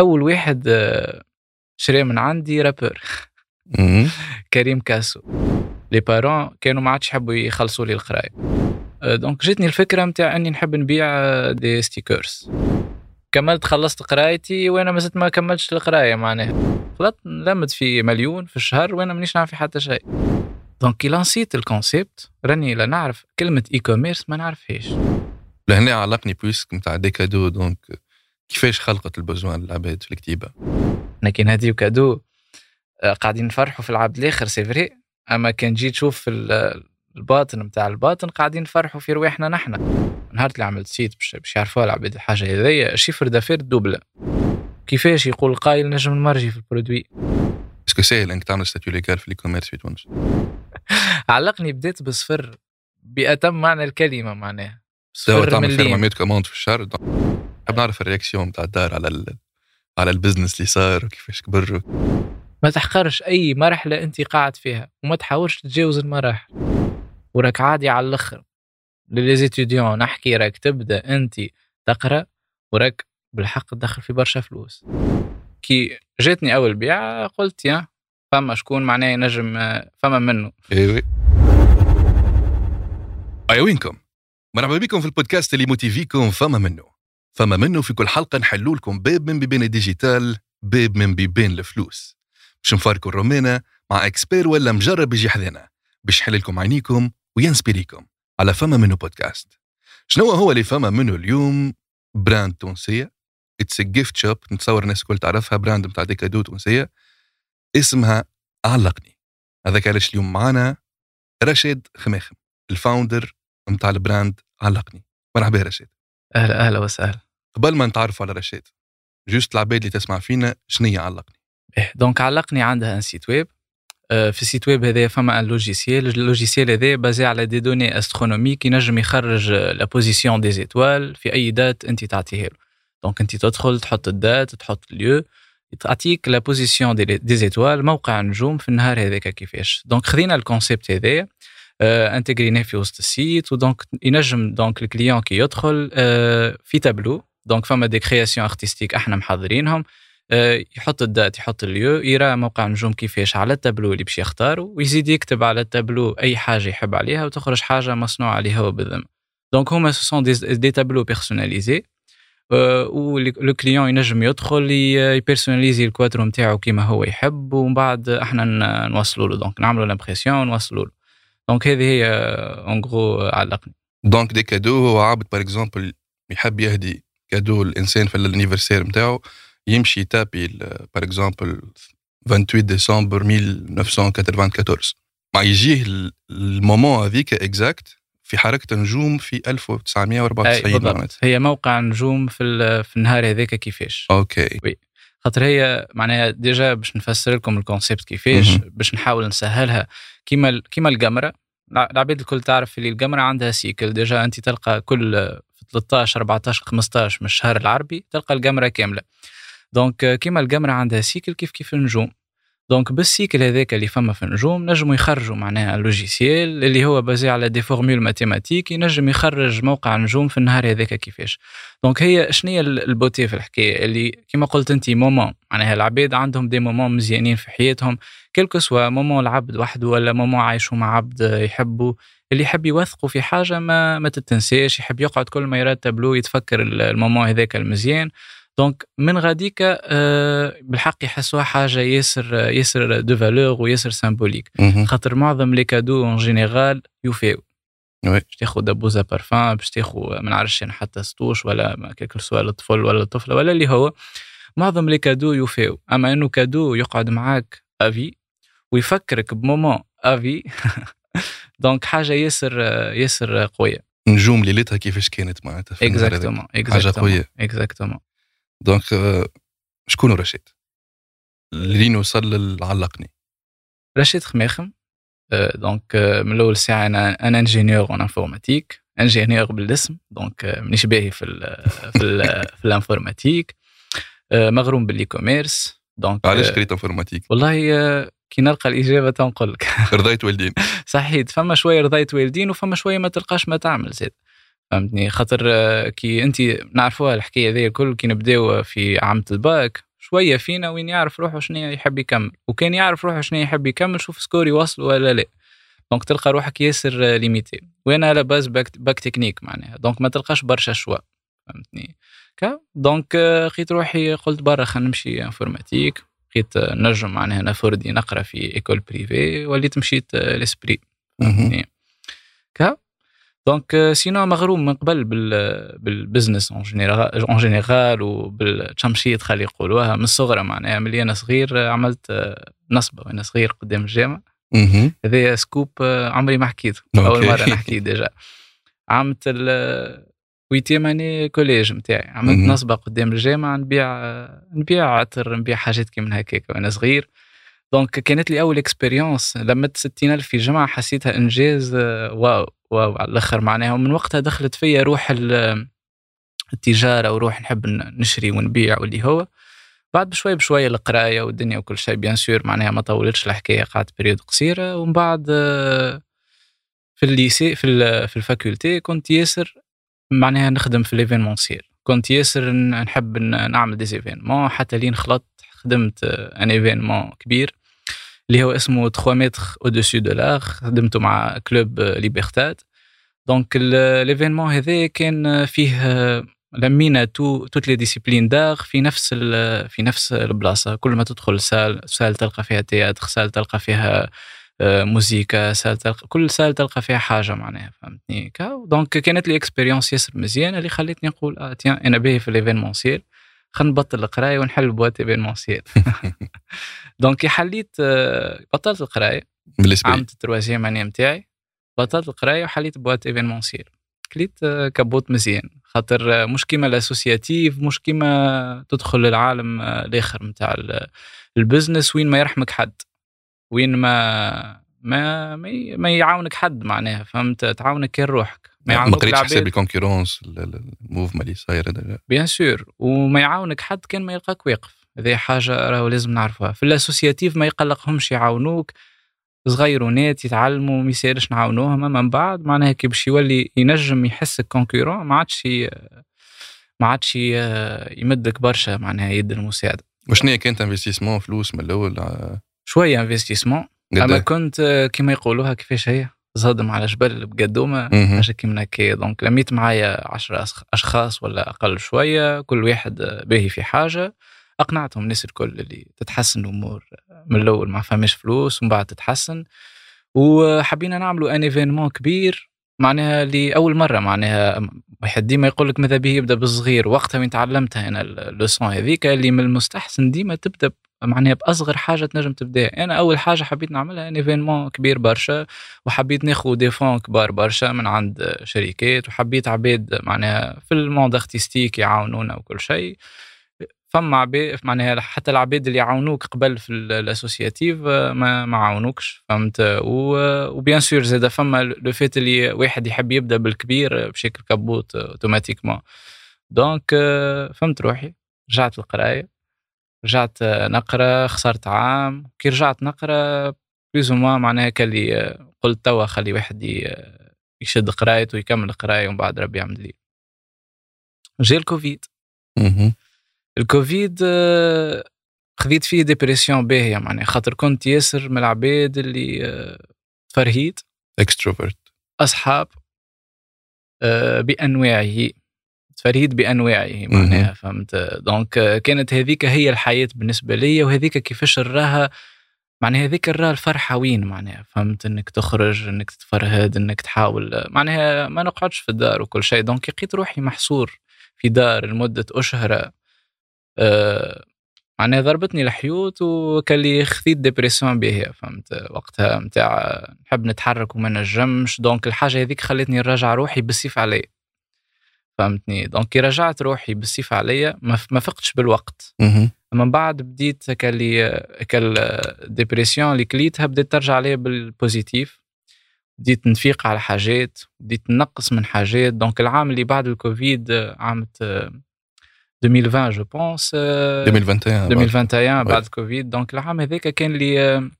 أول واحد آه، شري من عندي rappeur. مم. كريم كاسو. les parents كانوا ما عادش يحبوا يخلصوا لي القراية. آه، donc جاتني الفكرة نتاع إني نحب نبيع آه، des stickers كملت خلصت قرايتي وأنا ما زلت ما كملتش القراية معناها. خلطت لمت في مليون في الشهر وأنا مانيش نعرف في حتى شيء. donc كي لانسيت ال concept راني لا نعرف كلمة e-commerce ما نعرفهاش. لهنا علقني بويسك نتاع ديكادو دونك كيفاش خلقت البزوان العباد في الكتيبة؟ لكن هذه كادو آه، قاعدين نفرحوا في العبد الآخر سي فري. أما كان جيت تشوف في ال- الباطن نتاع الباطن قاعدين نفرحوا في رواحنا نحن نهار اللي عملت سيت باش باش يعرفوها العباد الحاجة هذيا شيفر دافير دوبل كيفاش يقول القايل نجم نمرجي في البرودوي؟ اسكو ساهل انك تعمل ستاتيو ليغال في الاي في تونس؟ علقني بديت بصفر بأتم معنى الكلمة معناها. صفر تعمل مليم 400 commande في الشهر نحب نعرف ال réaction نتاع الدار على ال... على ال business اللي صار وكيفاش كبر ما تحقرش أي مرحلة أنت قاعد فيها وما تحاولش تتجاوز المراحل. وراك عادي على الأخر. ل les étudiants نحكي راك تبدأ أنت تقرأ وراك بالحق تدخل في برشا فلوس. كي جاتني أول بيعه قلت يا فما شكون معناه ينجم فما منه. أيوه أي وينكم؟ مرحبا بكم في البودكاست اللي موتيفيكم فما منه. فما منه في كل حلقة نحلوا لكم باب من بيبان ال digital باب من بيبان الفلوس. باش نفاركوا الرومانة مع expert ولا مجرب يجي حذانا. باش يحل لكم عينيكم وينسبيريكم على فما منه بودكاست. شنو هو اللي فما منه اليوم؟ brand تونسية. It's gift shop نتصور الناس الكل تعرفها. brand نتاع des cadeaux تونسية. اسمها علقني. هذاك علاش اليوم معنا رشيد خماخم ال founder نتاع ال brand علقني. مرحبا يا رشيد. أهلا أهلا وسهلا. قبل ما نتعرف على رشيد juste العباد اللي تسمع فينا شنية علقني؟ إيه، donc علقني عندها un site web. آه، في ال site web هذا فما un logiciel ال logiciel هذا basé على des données astronomiques ينجم يخرج la position des étoiles في أي date انت تعطيها له. donc انت تدخل تحط ال date تحط اليو تعطيك la position des, étoiles موقع النجوم في النهار هذاك كيفاش. donc خذينا ال concept هذايا. intégrيناه في وسط ال site ودونك ينجم donc الكليون كي يدخل في tableau donc فما des créations artistiques إحنا محضرينهم يحط ال date يحط اليو يرى موقع النجوم كيفاش على التابلو اللي باش يختاره ويزيد يكتب على التابلو اي حاجة يحب عليها وتخرج حاجة مصنوعه عليه هو بالذمه donc هما ce sont des, tableaux personnalisés و le client ينجم يدخل ي personnaliser الكوادرو نتاعو كيما هو يحب ومن بعد إحنا نوصلوا له donc نعملوا l'impression ونوصلوا له donc هذه هي en gros علقني donc des cadeaux هو عابد par exemple يحب يهدي cadeau الإنسان في ال anniversaire نتاعو يمشي ي taper par exemple 28 ديسمبر 1994 مع يجيه ال- ال moment هذيك exact في حركة نجوم في أي 1994 بالضبط. معناتها هي موقع نجوم في في النهار هذاك كيفاش. أوكي. خاطر هي معناها déjà باش نفسر لكم ال concept كيفاش. باش نحاول نسهلها. كيما كيما القمرة. الع- العباد الكل تعرف اللي القمرة عندها cycle. déjà أنت تلقى كل في 13 14 15 من الشهر العربي تلقى القمرة كاملة. donc كيما القمرة عندها cycle كيف كيف النجوم. donc بال cycle هذاك اللي فما في النجوم نجموا يخرجوا معناها logiciel اللي هو basé على des formules mathématiques ينجم يخرج موقع نجوم في النهار هذاك كيفاش. donc هي شنو ال beauté في الحكاية؟ اللي كما قلت أنت moment معناها العباد عندهم des moments مزيانين في حياتهم quel que soit moment العبد وحده ولا moment عايشوا مع عبد يحبوا اللي يحب يوثقوا في حاجة ما ما تتنساش يحب يقعد كل ما يرى التابلو يتفكر ال- ال moment هذاك المزيان. donc من غاديك آه، بالحق يحسوها حاجة ياسر ياسر de valeur وياسر symbolique. خاطر معظم les cadeaux en général يوفيو. Oui. باش تاخذ دبوزه بارفان باش تاخذ ما نعرفش أنا حتى سطوش ولا quel que soit الطفل ولا الطفله ولا اللي هو. معظم les cadeaux يوفيو. أما إنه cadeau يقعد معاك à vie ويفكرك ب moment à vie donc حاجة ياسر ياسر قوية. نجوم ليلتها كيفاش كانت معناتها. Exactement حاجة قوية. Exactement donc آه، شكون رشيد؟ لين وصل للعلقني رشيد خماخم آه، donc آه، من الأول ساعه أنا أنا ingénieur en informatique ingénieur بالاسم donc آه، مانيش باهي في ال في ال في ال informatique. آه، مغروم بال e-commerce donc علاش آه، قريت informatique؟ والله آه، كي نلقى الإجابة تنقول لك رضيت والدين. صحيح فما شوية رضيت والدين وفما شوية ما تلقاش ما تعمل زاد فهمتني؟ خاطر آه، كي انت نعرفوها الحكاية ذي الكل كي نبداو في عامة الباك شوية فينا وين يعرف روحه شنو يحب يكمل. وكان يعرف روحه شنو يحب يكمل شوف score يوصل ولا لا. donc تلقى روحك ياسر limité. وأنا على base bac, bac technique معناها. donc ما تلقاش برشا choix. فهمتني؟ donc لقيت روحي قلت برا خلينا نمشي informatique لقيت نجم معناها أنا فردي نقرا في ايكول بريفي وليت مشيت ليسبري فهمتني؟ دونك سينو مغروم من قبل بالبزنس اون جينيرال اون جينيرال وبالتشمشيط خلي يقولوها. من الصغرى معناها ملي أنا صغير عملت نصبة. وأنا صغير قدام الجامع. هذا سكوب عمري ما حكيته أول مرة نحكي ديجا. عملت ويتيم اني كوليج نتاعي عملت نصبة قدام الجامع نبيع نبيع عطر نبيع حاجات كي من هكاك وأنا صغير. donc كانت لي أول expérience لمت 60000 في جمعه حسيتها إنجاز waouh. waouh على الآخر معناها. ومن وقتها دخلت فيا روح التجارة وروح نحب نشري ونبيع واللي هو. بعد بشوي بشوي القراية والدنيا وكل شيء bien sûr معناها ما طولتش الحكاية قعدت période قصيرة. ومن بعد في ال lycée في في ال faculté كنت ياسر معناها نخدم في ليفينمونسيال كنت ياسر نحب نعمل ديزيفينمون حتى لين خلطت خدمت ان ايفينمون كبير. اللي هو اسمه 3 متر أو دوسو دو لاغ خدمته مع كلوب ليبرتاد دونك ليفينمون هذا كان فيه لمينا تو توت لي ديسيبلين داغ في نفس في نفس البلاصة. كل ما تدخل سال سال تلقى فيها تياتر سال تلقى فيها موزيكا سال تلقى كل سال تلقى فيها حاجة معناها فهمتني؟ donc كانت لي expérience ياسر مزيانه اللي خلتني نقول آه tiens أنا باهي في l'événementiel خلينا نبطل القراية ونحل boîte événementielle donc حليت بطلت القراية بالنسبة عملت ال troisième année نتاعي بطلت القراية وحليت boîte événementielle كليت كبوت مزيان خاطر مش كيما ال associatif مش كيما تدخل للعالم الآخر نتاع ال business وين ما يرحمك حد. وين ما ما ما يعاونك حد معناها فهمت؟ تعاونك كان روحك. ما يعاونك ما قريتش حساب الـ concurrence الـ mouvement اللي صاير bien sûr وما يعاونك حد كان ما يلقاك واقف. هذه حاجة راهو لازم نعرفوها. في الـ associatif ما يقلقهمش يعاونوك صغيرونات يتعلموا ما يسالش نعاونوهم من بعد معناها كي باش يولي ينجم يحس concurrent ما عادش ما عادش يمدك برشا معناها يد المساعدة. وشنو كانت investissement؟ فلوس من الأول؟ شوية investissement. أما كنت كيما يقولوها كيفاش هي؟ صادم جبل بقدومة حاجة كيما هكايا donc لميت معايا عشرة أشخاص ولا أقل شوية كل واحد باهي في حاجة. أقنعتهم الناس الكل اللي تتحسن الأمور من الأول ما فماش فلوس ومن بعد تتحسن. وحبينا نعملوا un événement كبير معناها لاول مرة معناها واحد ديما يقول لك ماذا به يبدأ بالصغير وقتها وين تعلمتها أنا الـ leçon هذيك اللي من المستحسن ديما تبدأ معناها بأصغر حاجة تنجم تبدأ. أنا أول حاجة حبيت نعملها un événement كبير برشا وحبيت ناخذ des fonds كبار برشا من عند شركات وحبيت عباد معناها في الـ monde artistique يعاونونا وكل شيء. فما عباد معناها حتى العباد اللي يعاونوك قبل في الـ associatif ما ما عاونوكش فهمت؟ و bien sûr زاد فما le fait اللي واحد يحب يبدأ بالكبير بشكل capote automatiquement donc فهمت روحي؟ رجعت القرايه رجعت نقرأ خسرت عام. كي رجعت نقرأ please معناها كاللي قلت توا خلي واحد يشد قرايته ويكمل قراية ومن بعد ربي يعمل لي. جا الكوفيد. الكوفيد آه، خذيت فيه dépression باهيه معناها خاطر كنت ياسر من العباد اللي آه، تفرهيد extrovert أصحاب آه، بأنواعه. تفرهيد بأنواعه معناها فهمت؟ donc كانت هذيك هي الحياة بالنسبة لي وهذيك كيفاش نراها معناها هذيك نراها الفرحه وين معناها فهمت؟ إنك تخرج إنك تتفرهد إنك تحاول معناها ما نقعدش في الدار وكل شيء. donc لقيت روحي محصور في دار لمدة أشهر آه، معناها ضربتني الحيوط وكان لي خذيت dépression باهية فهمت؟ وقتها نتاع نحب نتحرك وما نجمش donc الحاجة هذيك خلتني نراجع روحي بالسيف علي فهمتني؟ donc كي رجعت روحي بالسيف عليا ما فقتش بالوقت. من بعد بديت كان لي كال dépression اللي كليتها بديت ترجع عليا بالـ positif. بديت نفيق على حاجات بديت نقص من حاجات. donc العام اللي بعد الكوفيد عام 2020 je pense 2021 2021 بعد كوفيد donc العام هذاك كان لي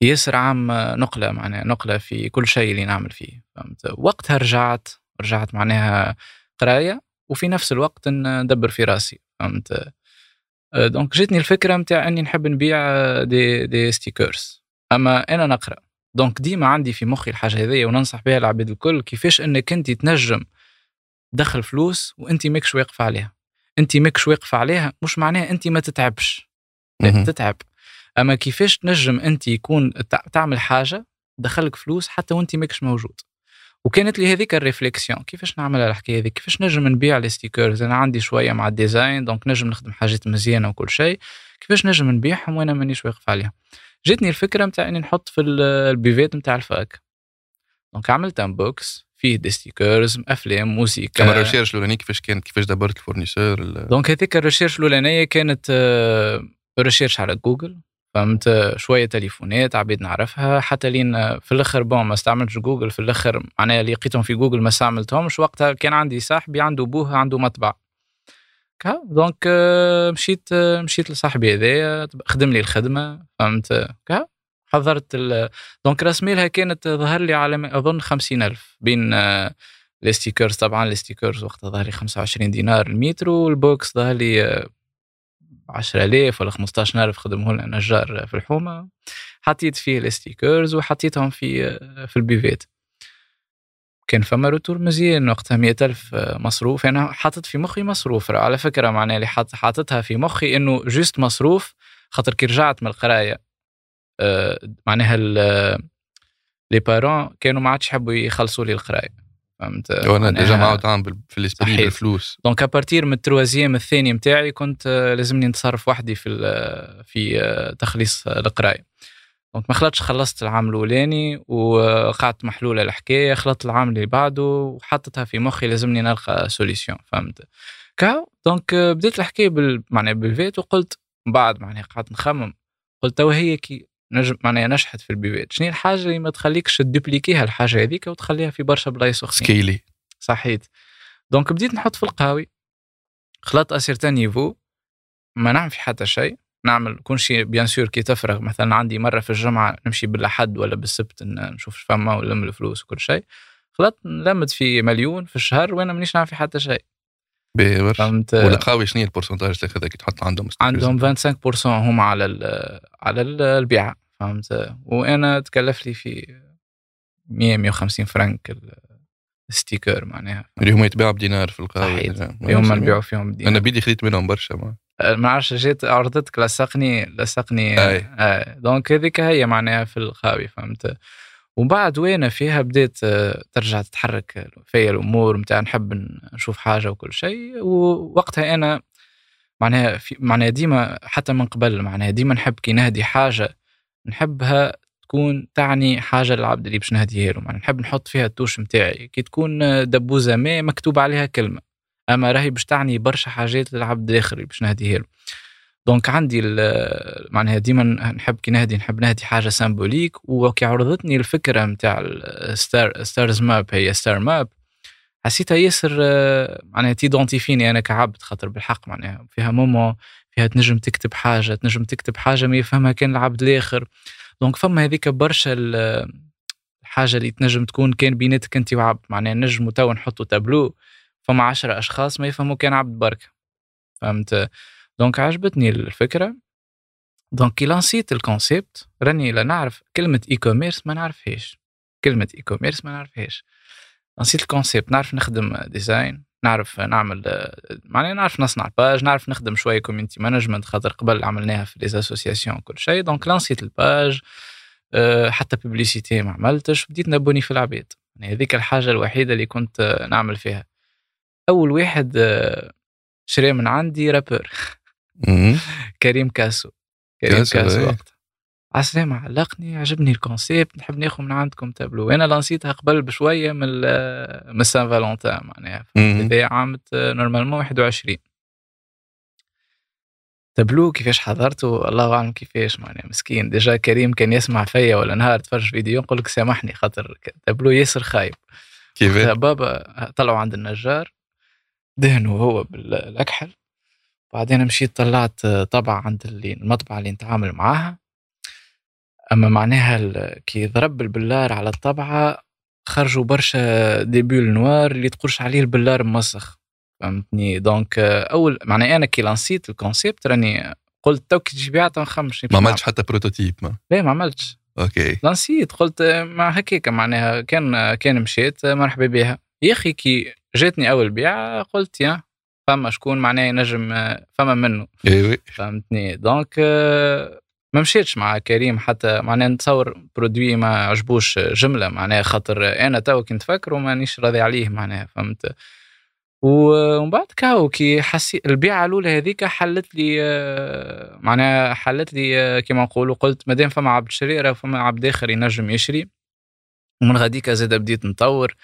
ياسر عام نقلة معناها نقلة في كل شيء اللي نعمل فيه فهمت؟ وقتها رجعت رجعت معناها قراية وفي نفس الوقت ندبر في راسي فهمت؟ donc جاتني الفكرة نتاع إني نحب نبيع des des stickers أما أنا نقرأ. donc ديما عندي في مخي الحاجة هذيا وننصح بها العباد الكل كيفاش إنك أنت تنجم تدخل فلوس وانت ماكش واقف عليها. انت ماكش واقف عليها مش معناها انت ما تتعبش. لا تتعب. أما كيفاش تنجم انت يكون تعمل حاجة تدخلك فلوس حتى وانت ماكش موجود. وكانت لي هذيك الـ réflexion كيفاش نعمل الحكاية هذيك؟ كيفاش نجم نبيع les stickers؟ أنا عندي شوية مع الـ design donc نجم نخدم حاجات مزيانة وكل شيء. كيفاش نجم نبيعهم وأنا مانيش واقف عليها؟ جاتني الفكرة نتاع إني نحط في الـ buvettes نتاع الـ fac. donc عملت un box فيه des stickers أفلام موسيقى. كما الـ recherche الاولانيه كيفاش كانت كيفاش دبرت الـ fournisseur donc هذيك الـ recherche الأولانية كانت recherche على جوجل. فهمت؟ شوية تليفونات عباد نعرفها. حتى لين في الأخر bon ما استعملتش جوجل. في الأخر معناها اللي لقيتهم في جوجل ما استعملتهمش. وقتها كان عندي صاحبي عنده بوه عنده مطبع. donc مشيت مشيت لصاحبي هذايا خدم لي الخدمة. فهمت؟ حضرت donc راس مالها كانت ظهر لي على أظن خمسين ألف بين الـ stickers طبعا الـ stickers وقتها ظهر لي 25 دينار المتر والـ box ظهر لي 10000 ولا 15000 خدمه لنا نجار في الحومة. حطيت فيه الـ stickers وحطيتهم في في الـ buvettes. كان فما retour مزيان وقتها 100000 مصروف. أنا يعني حاطط في مخي مصروف على فكرة معناها اللي حاططها في مخي إنه juste مصروف خاطر كي رجعت من القراية. آه، معناها les parents كانوا ما عادش يحبوا يخلصوا لي القراية فهمت؟ وأنا déjà معود عام في الـ esprit بالفلوس. donc à partir من الـ troisième الثاني نتاعي كنت آه، لازمني نتصرف وحدي في في آه، تخليص القراية. donc ما خلطش خلصت العام الأولاني وقعدت محلوله الحكاية خلطت العام اللي بعده وحطتها في مخي لازمني نلقى solution فهمت؟ كاو donc آه، بديت الحكاية بال معناها بالـ buvette وقلت بعد معناها قعدت نخمم قلت تو هي كي نجم معناها نجحت في الـ buvettes. شنو الحاجة اللي ما تخليكش ت dupliquer ها الحاجة هذيك وتخليها في برشا بلايص أخرين؟ scaler. صحيت. donc بديت نحط في القهاوي خلطت un certain niveau ما نعمل في حتى شيء. نعمل كل شيء bien sûr كي تفرغ. مثلا عندي مرة في الجمعة نمشي بالأحد ولا بالسبت نشوف فما ونلم الفلوس وكل شيء. خلطت نلمت في مليون في الشهر وأنا مانيش نعمل في حتى شيء. فهمت. والقهاوي شنو هي الـ pourcentage اللي كي تحط عندهم؟ عندهم 25% هم على ال على البيعة فهمت؟ وأنا تكلف لي في 100 150 فرنك ال sticker معناها. اللي هما يتباعوا بدينار في القهوه اللي هما نبيعوا فيهم بدينار. أنا بيدي خذيت منهم برشا ما. ما عرفتش جيت عرضتك لصقني لصقني. أي. آه. donc هذيك هي معناها في الخاوي فهمت؟ وبعد وين فيها بديت آه، ترجع تتحرك فيا الأمور متاع نحب نشوف حاجة وكل شيء. ووقتها أنا معناها في معناها ديما حتى من قبل معناها ديما نحب كي نهدي حاجة نحبها تكون تعني حاجة للعبد اللي باش نهديها له. معناها نحب نحط فيها ال touche نتاعي كي تكون دبوزة ما مكتوب عليها كلمة. أما راهي باش تعني برشا حاجات للعبد الآخر اللي باش نهديها له. donc عندي معناها ديما نحب كي نهدي نحب نهدي حاجة symbolique وكي عرضتني الفكرة نتاع ال star stars map هي star map حسيتها ياسر معناها ت identifie ني أنا كعبد خاطر بالحق معناها فيها moment فيها تنجم تكتب حاجة تنجم تكتب حاجة ما يفهمها كان العبد الآخر. donc فما هذيك برشا الحاجة اللي تنجم تكون كان بيناتك أنت وعبد معناها نجموا تو نحطوا تابلو فما عشرة أشخاص ما يفهموا كان عبد بركه فهمت؟ donc عجبتني الفكرة. donc كي lancé ت ال concept راني لا نعرف كلمة e-commerce ما نعرفهاش. كلمة e-commerce ما نعرفهاش. lancé ت ال concept نعرف نخدم design نعرف نعمل معناها نعرف نصنع page نعرف نخدم شوية community management خاطر قبل عملناها في les associations كل شيء. donc lancé ت ال page حتى publicité ما عملتش. بديت ن abonner في العباد يعني هذيك الحاجة الوحيدة اللي كنت نعمل فيها. أول واحد آه، شري من عندي rappeur كريم كاسو. كريم كاسو, كاسو وقتها. عسلامة علقني عجبني ال concept. نحب ناخذ من عندكم تابلو. أنا lancé تها قبل بشوية من من Saint-Valentin معناها. هذا عام normalement 21 تابلو كيفاش حضرته؟ الله أعلم كيفاش معناها. مسكين. déjà كريم كان يسمع فيا ولا نهار تفرج فيديو نقول لك سامحني خاطر تابلو ياسر خايب. كيفاش؟ بابا طلعوا عند النجار دهنوا هو بالأكحل. بعدين مشيت طلعت طبعة عند اللي المطبعة اللي نتعامل معاها. أما معناها كي ضرب البلار على الطبعة خرجوا برشا des points noirs اللي تقولش عليه البلار موسخ فهمتني؟ donc اول معناها أنا كي lancé ت ال concept راني قلت تو كي تجي بيعها نخمش ما عملتش حتى prototype ما؟ لا ما عملتش. OK. lancé ت قلت مع هكاك معناها كان كان مشيت مرحبا بها يا أخي كي جاتني أول بيعة قلت يا فما شكون معناه ينجم فما منه. أيوه فهمتني؟ donc ما مشيتش مع كريم حتى معناها نتصور produit ما عجبوش جملة معناها خاطر أنا تو كنت فاكره مانيش راضي عليه معناها فهمت؟ ومن بعد كاو كي حسيت البيعة الأولى هذيك حلت لي معناها حلت لي كما نقولوا قلت مادام فما عبد شرى وفما عبد آخر ينجم يشري. ومن غاديك زاد بديت نطور.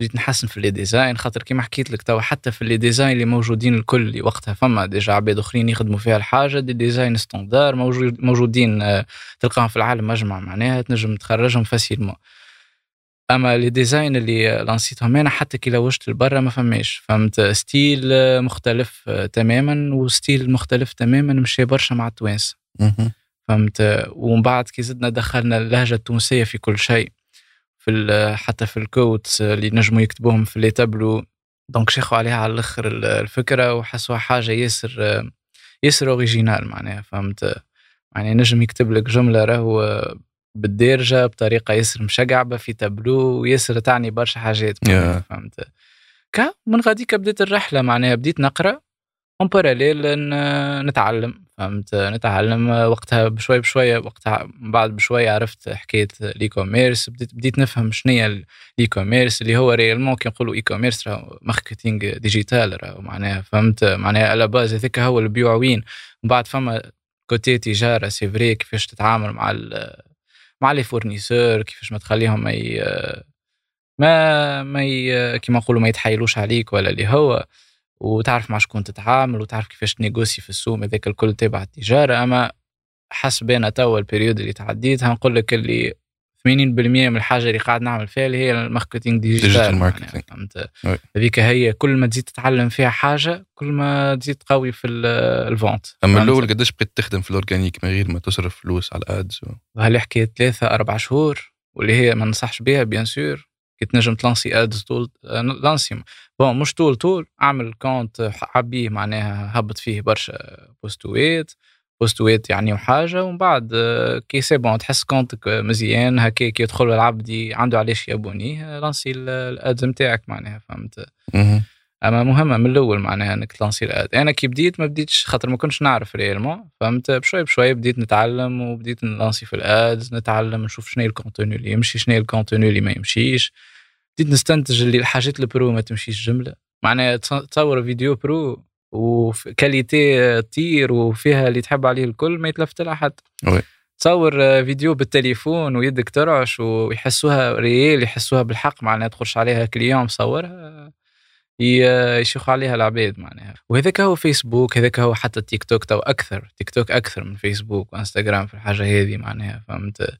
بديت نحسن في les designs خاطر كيما حكيت لك توا حتى في les designs اللي موجودين الكل اللي وقتها فما déjà عباد أخرين يخدموا فيها الحاجة دي designs standard موجود موجودين آه، تلقاهم في العالم مجمع معناها تنجم تخرجهم facilement أما les designs اللي lancé تهم أنا حتى كي لوجت لبرا ما فماش. فهمت؟ style مختلف آه، تماما و style مختلف تماما مشي برشا مع التوانسة. فهمت؟ ومن بعد كي زدنا دخلنا اللهجة التونسية في كل شيء. في حتى في ال quotes اللي نجموا يكتبوهم في les tableaux. donc شيخوا عليها على الأخر الفكرة وحسوها حاجة ياسر ياسر original معناها فهمت؟ يعني نجم يكتب لك جملة راهو بالدارجة بطريقة ياسر مشقعبة في تابلو وياسر تعني برشا حاجات yeah. فهمت؟ كا من غاديك بديت الرحلة معناها بديت نقرأ en parallèle نتعلم. فهمت نتعلم وقتها بشوي بشوي وقتها بعد بشوي عرفت حكاية ال e-commerce بديت بديت نفهم هي ال e-commerce اللي هو réellement كي نقولوا e-commerce راهو marketing digital راهو معناها فهمت معناها على base هذاك هو البيوع وين من بعد فما côté تجارة c'est vrai كيفاش تتعامل مع مع les fournisseurs كيفاش ما تخليهم ما. ما. كيما نقولوا ما يتحايلوش عليك ولا اللي هو وتعرف مع شكون تتعامل وتعرف كيفاش ت négocier في السوق هذاك الكل تبع التجارة. أما حسب أنا توا ال période اللي تعديتها نقول لك اللي 80% من الحاجة اللي قاعد نعمل فيها اللي هي ال marketing digital. marketing. فهمت؟ هذيك هي كل ما تزيد تتعلم فيها حاجة كل ما تزيد تقوي في ال vente. أما الأول قداش بقيت تخدم في ال organique من غير ما تصرف فلوس على ال ads و... هل حكيت ثلاثة أربع شهور؟ واللي هي ما ننصحش بها bien sûr كي تنجم ت lancer ads طول lance. bon مش طول طول أعمل compte حبيه معناها هبط فيه برشا post ويت post ويت يعني وحاجة ومن بعد كي c'est bon تحس كونتك مزيان هكاك يدخل العبد عنده علاش ي abonner lance ال ads نتاعك معناها فهمت؟ أما مهمه من الأول معناها إنك ت lancer ال ads. أنا كي بديت ما بديتش خاطر ما كنتش نعرف réellement فهمت؟ بشوي بشوي بديت نتعلم وبديت ن lancer في ال ads نتعلم نشوف شنو ال contenu اللي يمشي شنو ال contenu اللي ما يمشيش. بديت نستنتج اللي الحاجات ال pro ما تمشيش جملة. معناها تصور فيديو pro و qualité طير وفيها اللي تحب عليه الكل ما يتلفت لها حد تصور فيديو بالتليفون ويدك ترعش ويحسوها réel يحسوها بالحق معناها تخش عليها client مصورها. يشوخ عليها العباد معناها. وهذاك هو فيسبوك هذاك هو حتى تيك توك تو أكثر. تيك توك أكثر من فيسبوك وإنستغرام في الحاجة هذه معناها فهمت؟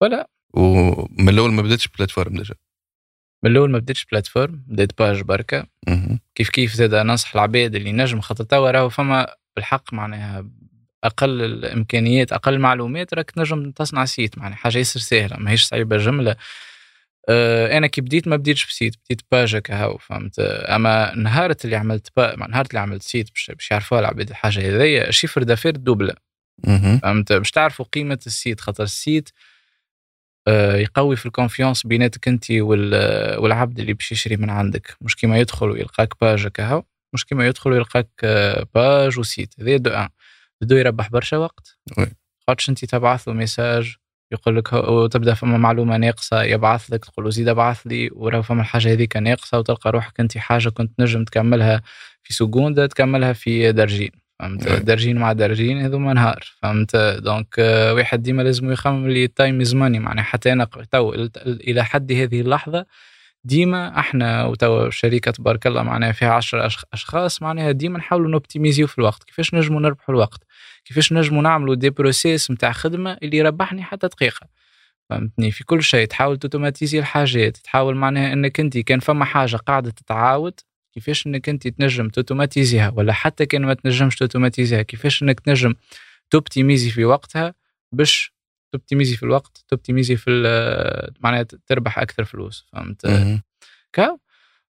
ولا ومن الأول ما بداتش plateforme déjà. من الأول ما بديتش plateforme بديت page بركة. كيف كيف زاد ننصح العباد اللي نجم خاطر توا راهو فما بالحق معناها أقل الإمكانيات أقل المعلومات راك تنجم تصنع site معناها حاجة ياسر سهلة ماهيش صعيبة جملة. أنا كي بديت ما بديتش ب site بديت ب page هكا فهمت؟ أما نهار اللي عملت با نهار اللي عملت site باش يعرفوها العباد الحاجة هذيا chiffre d'affaires doublé. فهمت؟ باش تعرفوا قيمة ال site خاطر ال site آه، يقوي في ال confiance بيناتك أنت والعبد اللي باش يشري من عندك. مش كيما يدخل ويلقاك page كهو مش كيما يدخل ويلقاك آه، page و site. هذا de un. De deux يربح برشا وقت. خاطرش أنت تبعث له message يقول لك وتبدا فما معلومة ناقصة يبعث لك. تقول زيد ابعث لي وراه فما الحاجة هذيك ناقصة وتلقى روحك انت حاجة كنت نجم تكملها في سكوندا تكملها في درجين فهمت؟ درجين مع درجين هذوما نهار. فهمت؟ donc واحد ديما لازم يخمم اللي time is money معناها حتى أنا تو إلى حد هذه اللحظة ديما أحنا وتو شركة تبارك الله معناها فيها 10 اشخاص معناها ديما نحاولوا ن optimiser و في الوقت. كيفاش نجموا نربحوا الوقت؟ كيفاش نجموا نعملوا des process نتاع خدمة اللي يربحني حتى دقيقة. فهمتني؟ في كل شيء تحاول ت automatiser الحاجات تحاول معناها إنك انت كان فما حاجة قاعدة تتعاود كيفاش إنك انت تنجم ت automatiser ها ولا حتى كان ما تنجمش ت automatiser ها كيفاش إنك تنجم ت optimiser في وقتها باش ت optimiser في الوقت ت optimiser في معناها تربح أكثر فلوس. فهمت؟ OK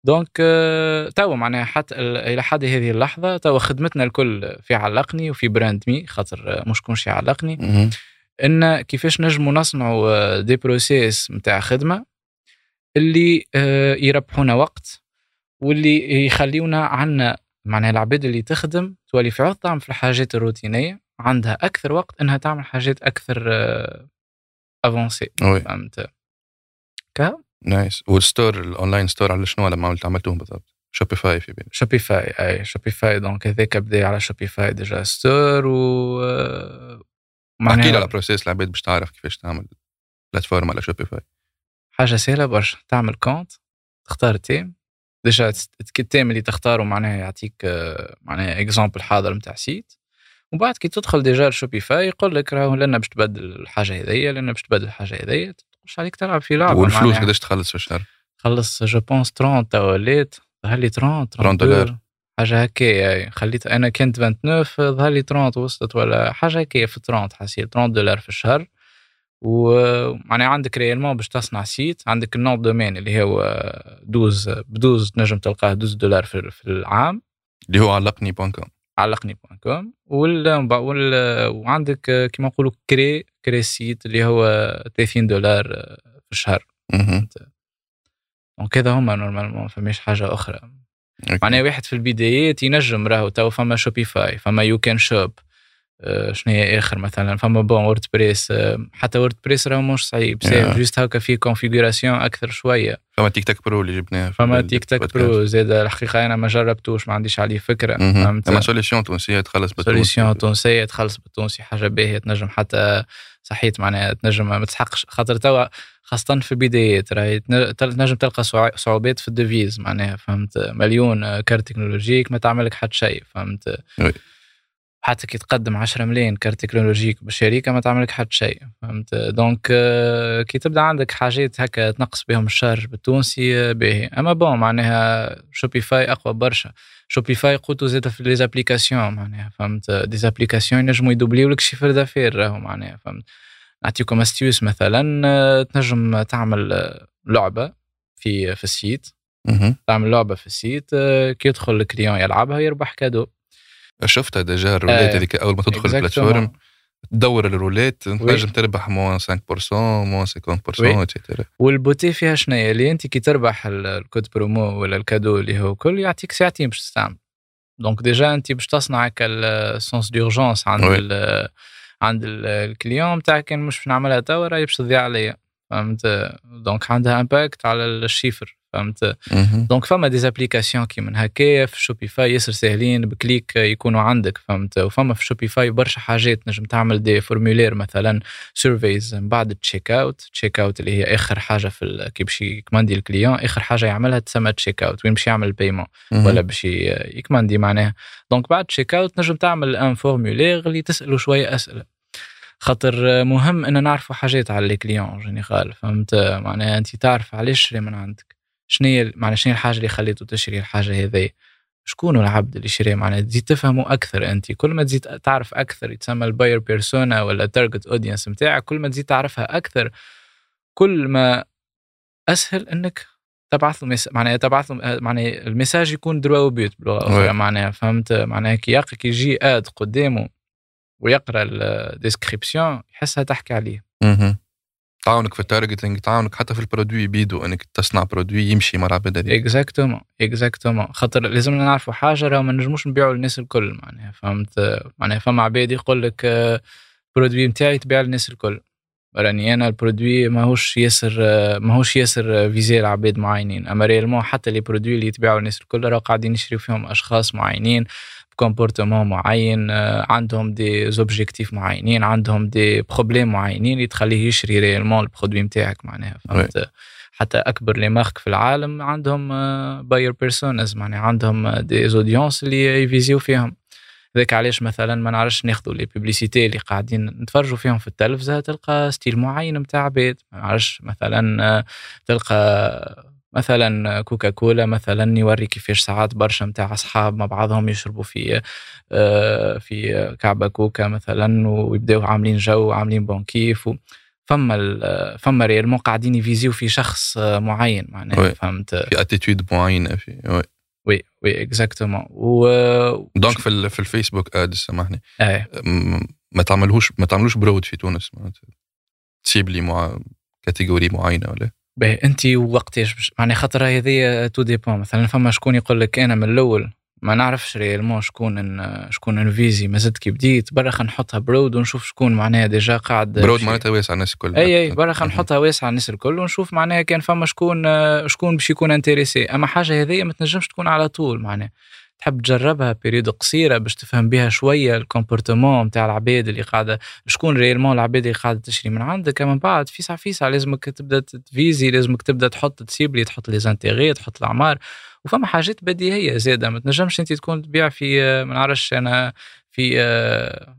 donc آه، تو معناها حتى إلى حد هذه اللحظة تو خدمتنا الكل في علقني وفي Brand Me خاطر آه، مش كونش يعلقني إن كيفاش نجموا نصنعوا des process نتاع خدمة اللي يربحونا وقت واللي يخليونا عنا معناها العباد اللي تخدم تولي في عوض تعمل في الحاجات الروتينية عندها أكثر وقت إنها تعمل حاجات أكثر avancées فهمت؟ OK؟ nice وال store ال online store على شنو لما عملت عملتوهم بالضبط؟ Shopify في بين Shopify أي Shopify donc هذاك بدا على Shopify déjà store و أحكي لي على process العباد باش تعرف كيفاش تعمل plateforme على Shopify حاجة سهلة برشا. تعمل compte تختار thème déjà ال thème اللي تختاره معناها يعطيك معناها exemple حاضر نتاع site وبعد كي تدخل déjà ل Shopify يقول لك راهو لنا باش تبدل الحاجة هذيا لنا باش تبدل الحاجة هذيا. مش عليك تلعب في لعبة والفلوس قداش تخلص في الشهر؟ خلص je pense 30 توا وليت ظهر لي 30 30 دولار حاجة هكايا خليت أنا كنت 29 ظهر لي 30 وصلت ولا حاجة هكايا في 30 حسيت 30 دولار في الشهر. ومعناها عندك réellement باش تصنع site عندك ال nom de domaine اللي هو 12 ب 12 تنجم تلقاه 12 دولار في, في العام. اللي هو علقني point com علقني point com وال... وال... وعندك كيما نقولوا كري كري site اللي هو 30 دولار في الشهر. donc هذا هما normalement فماش حاجة أخرى. معناها واحد في البدايات ينجم راهو تو فما Shopify فما YouCan Shop آه، شنو هي آخر مثلا؟ فما bon WordPress آه، حتى WordPress راه مش صعيب. Yeah. juste هكا في configuration أكثر شوية. فما TikTak Pro اللي جبناه فما TikTak Pro. زاد الحقيقة أنا ما جربتوش ما عنديش عليه فكرة. فهمت؟ فما solution تونسية تخلص بالتونسي. solution تونسية تخلص بالتونسي حاجة باهية تنجم حتى صحيت معناها تنجم ما تسحقش. خاطر توا خاصة في البدايات راهي تنجم تلقى صعوبات في ال devises معناها فهمت؟ مليون carte technologique ما تعمل لك حتى شيء فهمت؟ حتى كي تقدم 10 ملايين carte technologique بالشركة ما تعمل لك حتى شيء فهمت؟ donc آه، كي تبدأ عندك حاجات هكا تنقص بهم ال charges بالتونسي آه، باهي. أما bon معناها Shopify أقوى برشا. Shopify قوتو زاد في les applications معناها فهمت؟ des applications ينجموا ي doubler و لك chiffre d'affaires راهو معناها فهمت؟ نعطيكم astuce مثلا آه، تنجم تعمل لعبة في في ال site. تعمل لعبة في ال site كي يدخل ال client يلعبها يربح cadeau. شفتها déjà ال roulette هذيك أول ما تدخل ال plateforme تدور الرولات تنجم تربح moins 5% moins 50% et cetera وال beauté فيها شنو اللي أنت كي تربح ال code promo ولا ال cadeau اللي هو كل يعطيك ساعتين باش تستعمل. donc déjà أنت باش تصنع ال sens d'urgence عند ال عند ال client بتاعك كان مش باش نعملها توا راهي باش تضيع عليا. فهمت؟ donc عندها impact على ال chiffre. فهمت؟ donc فما des applications كي من هكايا في Shopify ياسر ساهلين ب clic يكونوا عندك فهمت؟ وفما في Shopify برشا حاجات نجم تعمل des formulaires مثلا surveys من بعد checkout checkout اللي هي آخر حاجة في كي باش ي commander ال client آخر حاجة يعملها تسمى checkout وين باش يعمل ال paiement ولا باش ي commander معناها. donc بعد checkout نجم تعمل un formulaire اللي تساله شوية أسئلة. خاطر مهم ان نعرفوا حاجات على les clients général فهمت؟ معناها انت تعرف علاش شري من عندك. شنو معناها شنو الحاجة اللي خليته تشري الحاجة هذه شكون العبد اللي شري معناها تزيد تفهمه أكثر أنت. كل ما تزيد تعرف أكثر يتسمى ال buyer persona ولا ال target audience نتاعك كل ما تزيد تعرفها أكثر كل ما أسهل إنك تبعث له مس... معناها تبعث له معناها ال message يكون droit au but بلغة أخرى معناها فهمت؟ معناها كي كي يجي ad قدامه ويقرأ ال description يحسها تحكي عليه. تعاونك في ال targeting تعاونك حتى في ال produit بيدو إنك تصنع produit يمشي مع العباد هذيك exactement exactement خاطر لازمنا نعرفوا حاجة راه ما نجموش نبيعوا للناس الكل معناها فهمت؟ معناها فما عباد يقول لك ال produit نتاعي تبيع للناس الكل. راني أنا ال produit ماهوش ياسر ماهوش ياسر viser العباد معينين. أما réellement حتى les produits اللي يتباعوا للناس الكل راه قاعدين يشريوا فيهم أشخاص معينين. comportement معين آه، عندهم des objectifs معينين عندهم des problèmes معينين اللي تخليه يشري réellement ال produit نتاعك معناها فهمت؟ حتى أكبر les marques في العالم عندهم buyer آه، personas معناها عندهم des audiences اللي يفيزيو فيهم. ذاك علاش مثلا ما نعرفش ناخذوا les publicités اللي قاعدين نتفرجوا فيهم في التلفزة تلقى style معين نتاع عباد ما نعرفش مثلا آه، تلقى مثلا كوكا كولا مثلا يوري كيفاش ساعات برشا متاع أصحاب مع بعضهم يشربوا في آه، في كعبة كوكا مثلا ويبداو عاملين جو وعاملين bon كيف فما فما ريالمون قاعدين يفيزيو في شخص معين معناها. فهمت؟ في اتيتيود معينة في وي. وي وي اكزاكتومون و دونك في في الفيسبوك اد سامحني. إيه. ما تعملوش ما تعملوش برود في تونس معناتها. تسيب لي مع كاتيجوري معينة ولا؟ باهي انت وقتاش باش معناها خاطر هذه تو ديبون. مثلا فما شكون يقول لك أنا من الأول؟ ما نعرفش ريالمون شكون ان شكون انفيزي ما زدت كي بديت. برا خلينا نحطها برود ونشوف شكون معناها ديجا قاعد برود معناتها واسع الناس الكل. أي أي. برا خلينا نحطها واسعه على الناس الكل ونشوف معناها كان فما شكون شكون باش يكون intéressé. أما حاجة هذه ما تنجمش تكون على طول معناها. تحب تجربها période قصيرة باش تفهم بها شوية ال comportement نتاع العباد اللي قاعدة شكون réellement العباد اللي قاعدة تشري من عندك؟ من بعد فيسع فيسع لازمك تبدأ تفيزي لازمك تبدأ تحط تسيبلي تحط les intérêts تحط الأعمار وفما حاجات بديهية زادة. ما تنجمش أنت تكون تبيع في ما نعرفش أنا في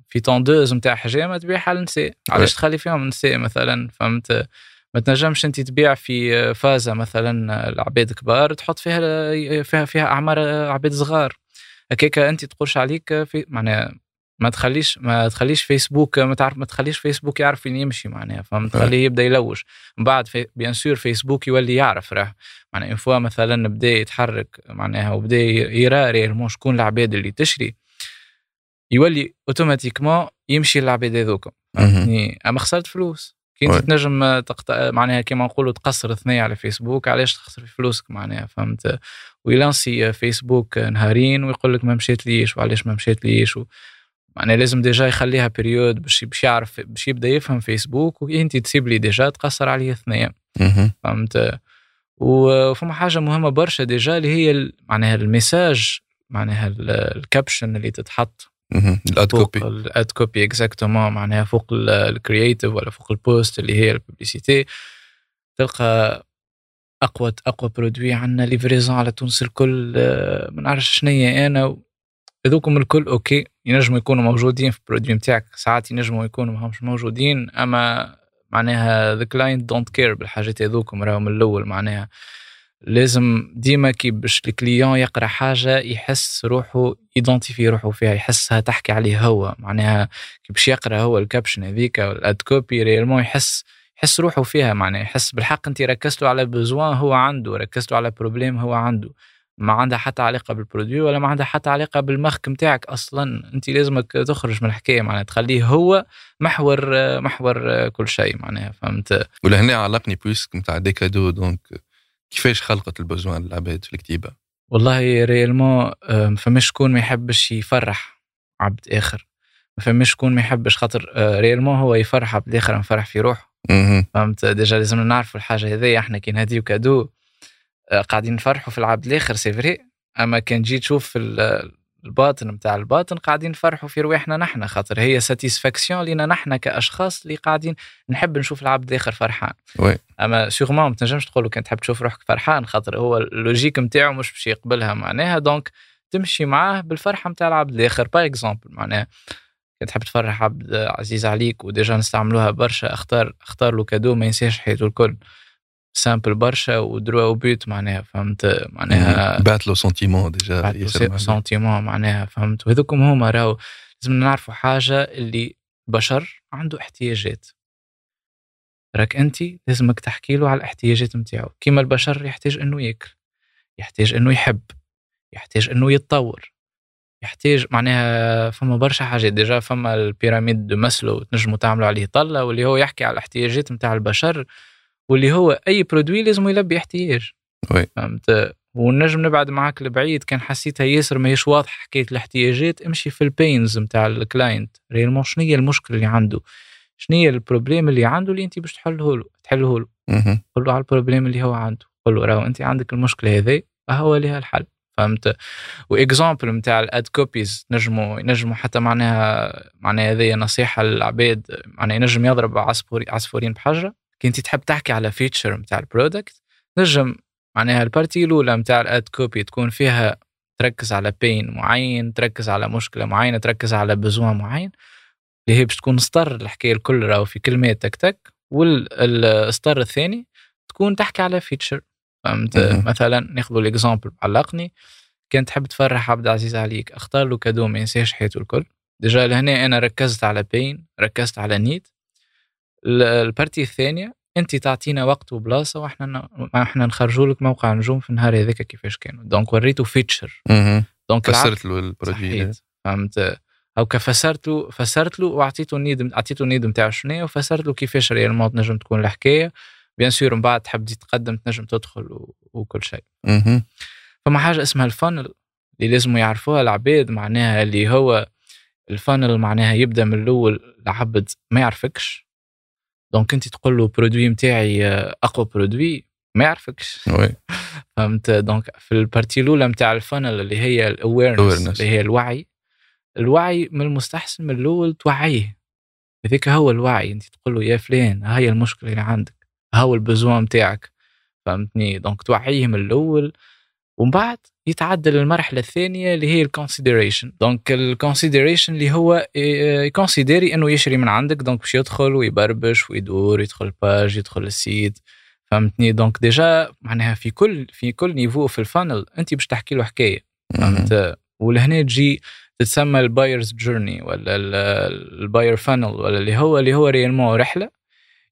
في tondeuse نتاع حجامة تبيعها للنساء علاش تخلي فيهم نساء مثلا؟ فهمت؟ ما تنجمش أنت تبيع في فازة مثلا العباد كبار تحط فيها فيها فيها أعمار عباد صغار. هكاك أنت تقولش عليك في معناها ما تخليش ما تخليش فيسبوك ما تعرف ما تخليش فيسبوك يعرف وين يمشي معناها فهمت؟ تخليه يبدأ يلوج من بعد في bien sûr فيسبوك يولي يعرف راه. معناها une fois مثلا بدا يتحرك معناها وبدا réellement شكون العباد اللي تشري يولي automatiquement يمشي للعباد هذوك فهمتني؟ أما خسرت فلوس. كي انت. تنجم تقط... معناها كيما نقولوا تقصر اثنين على فيسبوك علاش تخسر في فلوسك معناها فهمت ويلانسي فيسبوك نهارين ويقول لك ما مشيت ليش وعلاش ما مشيت ليش و... معناها لازم déjà يخليها période باش باش يعرف باش يبدأ يفهم فيسبوك وانت تسيبلي déjà تقصر عليه اثنين مهم. فهمت وفما حاجة مهمة برشا déjà اللي هي معناها ال message معناها ال- ال caption اللي تتحط. ال ad copy ال ad copy exactement معناها فوق ال creative ولا فوق ال post اللي هي ال publicité تلقى أقوى أقوى produit عندنا livraison على تونس الكل آه، ما نعرفش شنيا أنا. هذوكم الكل ok ينجموا يكونوا موجودين في ال produit نتاعك ساعات ينجموا يكونوا ماهمش موجودين أما معناها the client don't care بالحاجات هذوكم راهو من الأول معناها. لازم ديما كي باش ال client يقرأ حاجة يحس روحه يدونتيفي روحه فيها يحسها تحكي عليه هو. معناها كي باش يقرأ هو ال caption هذيك ال ad copy réellement يحس يحس روحه فيها. معناها يحس بالحق انت ركزت له على besoin هو عنده ركزت له على problème هو عنده. ما عندها حتى علاقة بال produit ولا ما عندها حتى علاقة بالمخ نتاعك أصلا. انت لازمك تخرج من الحكاية معناها تخليه هو محور محور كل شيء معناها فهمت؟ ولهنا علقني بويسك نتاع ديكادو دونك كيفاش خلقت البزوان العباد في الكتيبة؟ والله ريالمون آه، ما فماش شكون ما يحبش يفرح عبد آخر. ما فماش شكون ما يحبش خاطر آه، ريالمون هو يفرح عبد الآخر مفرح في روحه. فهمت؟ ديجا لازم نعرفوا الحاجة هذيا إحنا كي نهديو كادو آه، قاعدين نفرحوا في العبد الآخر سي فري. أما كان جيت تشوف الباطن نتاع الباطن قاعدين نفرحوا في رواحنا نحن خاطر هي ساتيسفاكسيون لينا نحن كأشخاص اللي قاعدين نحب نشوف العبد الآخر فرحان. وي. أما سيغمون ما تنجمش تقول كان تحب تشوف روحك فرحان خاطر هو اللوجيك نتاعو مش باش يقبلها معناها دونك تمشي معاه بالفرحة نتاع العبد الآخر. باغ اكزومبل معناها كان تحب تفرح عبد عزيز عليك وديجا نستعملوها برشا اختار اختار له كادو ما ينساش حياته الكل. سامبل برشا ودروا وبيوت معناها فهمت؟ معناها بعت له سنتيمون ديجا معنا. سنتيمون معناها فهمت؟ وهذوكم هما راهو لازم نعرفوا حاجة اللي بشر عنده احتياجات. راك أنت لازمك تحكي له على الاحتياجات نتاعو كيما البشر يحتاج إنه ياكل يحتاج إنه يحب يحتاج إنه يتطور. يحتاج معناها فما برشا حاجات. déjà فما ال pyramide de Maslow تنجموا تعملوا عليه طلة واللي هو يحكي على الاحتياجات نتاع البشر واللي هو أي produit لازم يلبي احتياج. oui. فهمت؟ ونجم نبعد معاك لبعيد كان حسيتها ياسر ماهيش واضح حكاية الاحتياجات امشي في ال pains نتاع ال client réellement شنو هي المشكلة اللي عنده؟ شنو هي problème اللي عنده اللي أنت باش تحله له تحله له. قول له على problème اللي هو عنده. قول له راهو أنت عندك المشكلة هذه هو لها الحل. فهمت؟ و exemple نتاع ال ad copies نجموا نجموا حتى معناها معناها هذه نصيحة للعباد معناها ينجم يضرب عصفوري عصفورين بحجرة. كي انت تحب تحكي على feature نتاع ال product نجم معناها ال partie الأولى نتاع ال ad copy تكون فيها تركز على pain معين تركز على مشكلة معينة تركز على besoin معين اللي هي باش تكون سطر الحكاية الكل راهو في كلمات تك تك والسطر الثاني تكون تحكي على feature فهمت. مثلا ناخذ ال exemple علقني كان تحب تفرح عبد العزيز عليك اختار له cadeau ما ينساش حياته الكل. déjà لهنا أنا ركزت على pain ركزت على need ال- ال partie الثانية أنت تعطينا وقت وبلاصة وإحنا إحنا نخرجوا لك موقع نجوم في النهار هذاك كيفاش كانوا. donc وريته feature. donc فسرت له ال produit صحيت. فهمت؟ هاكا فسرت له فسرت له واعطيته ال need اعطيته ال need نتاعو شنو وفسرت له كيفاش réellement تنجم تكون الحكاية. bien sûr من بعد تحب تقدم تنجم تدخل و... وكل شيء. فما حاجة اسمها ال funnel اللي لازم يعرفوها العباد معناها اللي هو ال funnel معناها يبدأ من الأول العبد ما يعرفكش. donc انت تقول له produit نتاعي اقوى produit ما يعرفكش oui فهمت donc في ال partie الأولى نتاع ال funnel اللي هي ال awareness. اللي هي الوعي. الوعي من المستحسن من الأول توعيه. هذيك هو الوعي أنت تقول له يا فلان هاي المشكلة اللي عندك هاو ال besoin نتاعك فهمتني؟ donc توعيه من الأول. ومن بعد يتعدى للمرحلة الثانية اللي هي ال consideration donc ال consideration اللي هو يconsidérer إنه يشري من عندك. donc باش يدخل ويبربش ويدور يدخل ال page يدخل ال site. فهمتني؟ donc déjà معناها في كل في كل niveau في ال funnel أنت باش تحكي له حكاية. فهمت؟ ولهنا تجي تتسمى ال buyer's journey ولا ال buyer funnel ولا اللي هو اللي هو réellement رحلة.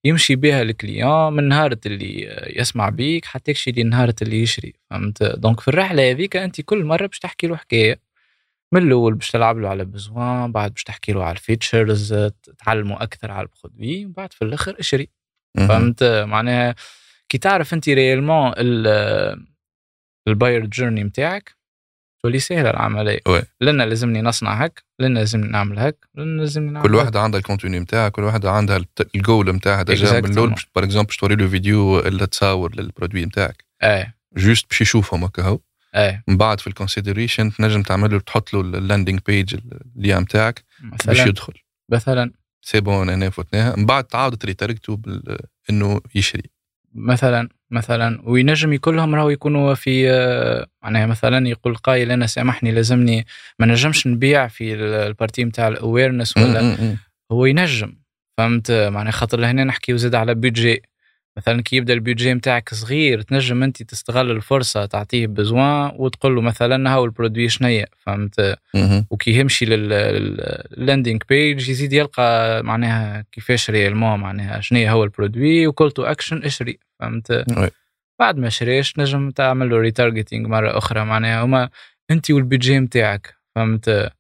يمشي بها ال client من نهار اللي يسمع بيك حتى jusqu'à لين هار اللي يشري فهمت donc في الرحلة هذيك أنت كل مرة باش تحكي له حكاية من الأول باش تلعب له على besoin بعد باش تحكي له على ال features تعلمه أكثر على ال produit وبعد في الآخر اشري. فهمت معناها كي تعرف أنت réellement ال buyer journey نتاعك تولي سهلة العملية. oui. لنا لازمني نصنع هك لنا لازمني نعمل هك لنا لازمني نعمل كل هك. واحدة عندها ال contenu نتاعها كل واحدة عندها الجول نتاعها déjà من الأول par exemple باش توري له فيديو اللي تصاور لل produit نتاعك إيه. juste باش يشوفهم هكا هو. إيه. من بعد في ال consideration تنجم تعمل له تحط له ال landing page اللي نتاعك باش يدخل. مثلا. c'est bon أنا فتناها من بعد تعاود تretargetو بال- إنه يشري. مثلا. مثلا وينجم كلهم راهو يكونوا في آه، معناها مثلا يقول قايل أنا سامحني لازمني ما نجمش نبيع في ال- ال partie نتاع ال awareness ولا. هو ينجم. فهمت؟ معناها خاطر لهنا نحكيو زاد على budget مثلا كي يبدأ ال budget نتاعك صغير تنجم أنت تستغل الفرصة تعطيه besoin وتقول له مثلا هاو ال produit شنيا فهمت. وكي يمشي لل landing page يزيد يلقى معناها كيفاش réellement معناها شنو هو ال produit و call to action اشري فهمت. بعد ما شريش نجم تعمل له retargeting مرة أخرى معناها هما أنت وال budget نتاعك فهمت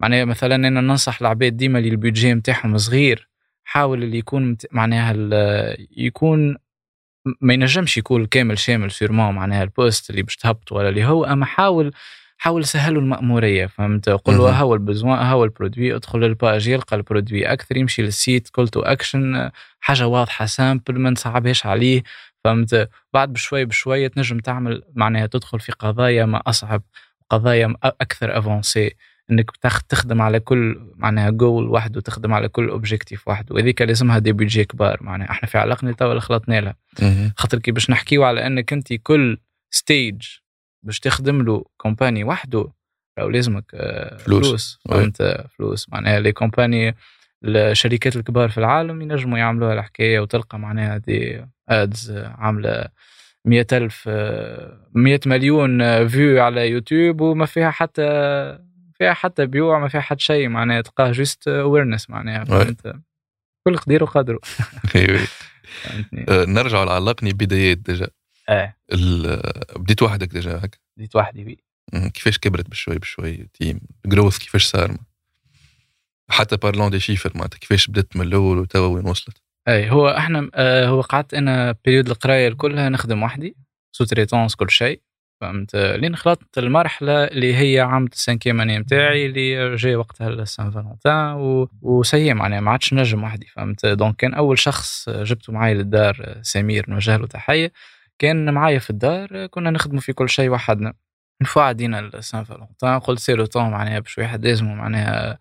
معناها مثلا أنا ننصح العباد ديما اللي ال budget نتاعهم صغير حاول اللي يكون مت- معناها يكون ما ينجمش يكون كامل شامل sûrement معناها ال post اللي باش تهبط ولا اللي هو أما حاول حاول سهلوا المأمورية فهمت؟ قول له. هو ال besoin هو ال produit ادخل لل page يلقى ال produit أكثر يمشي لل site call to action حاجة واضحة simple ما نصعبهاش عليه فهمت؟ بعد بشوي بشوية تنجم تعمل معناها تدخل في قضايا ما أصعب قضايا أكثر avancé إنك تخدم على كل معناها جول وحده تخدم على كل objectif وحده وهذيك لازمها des budgets كبار معناها إحنا في علاقنا تو اللي خلطنا لها. خاطر كي باش نحكيو على إنك أنت كل stage باش تخدم له campagne وحده أو لازمك آه، فلوس. فلوس. فهمت آه، فلوس معناها les compagnies الشركات الكبار في العالم ينجموا يعملوها الحكاية وتلقى معناها des ads عاملة مية ألف مية مليون آه، views على يوتيوب وما فيها حتى فيها حتى بيوع ما فيها حتى شيء معناها تلقاه juste awareness معناها. فهمت؟ كل قدير وقدره. آه، نرجع لعلقني بدايات déjà. ال- بديت وحدك déjà هكا؟ بديت وحدي بي. كيفاش كبرت بشوي بشوي team؟ ال growth كيفاش صار؟ حتى parlons des chiffres معناتها كيفاش بدأت من الأول وتوا وين وصلت؟ اي هو إحنا آه هو قعدت أنا période القراية كلها نخدم وحدي sous-traitance كل شيء. فهمت؟ لين خلطت المرحلة اللي هي عام ال cinquième année نتاعي اللي جاي وقتها ال Saint Valentin و... و c'est معناها ما عادش نجم وحدي فهمت؟ دونك كان أول شخص جبته معايا للدار سمير نوجه له تحية كان معايا في الدار كنا نخدموا في كل شيء وحدنا. نفوا عدينا لسان فالنتان قلت سيرو طون معناها باش واحد لازمه معناها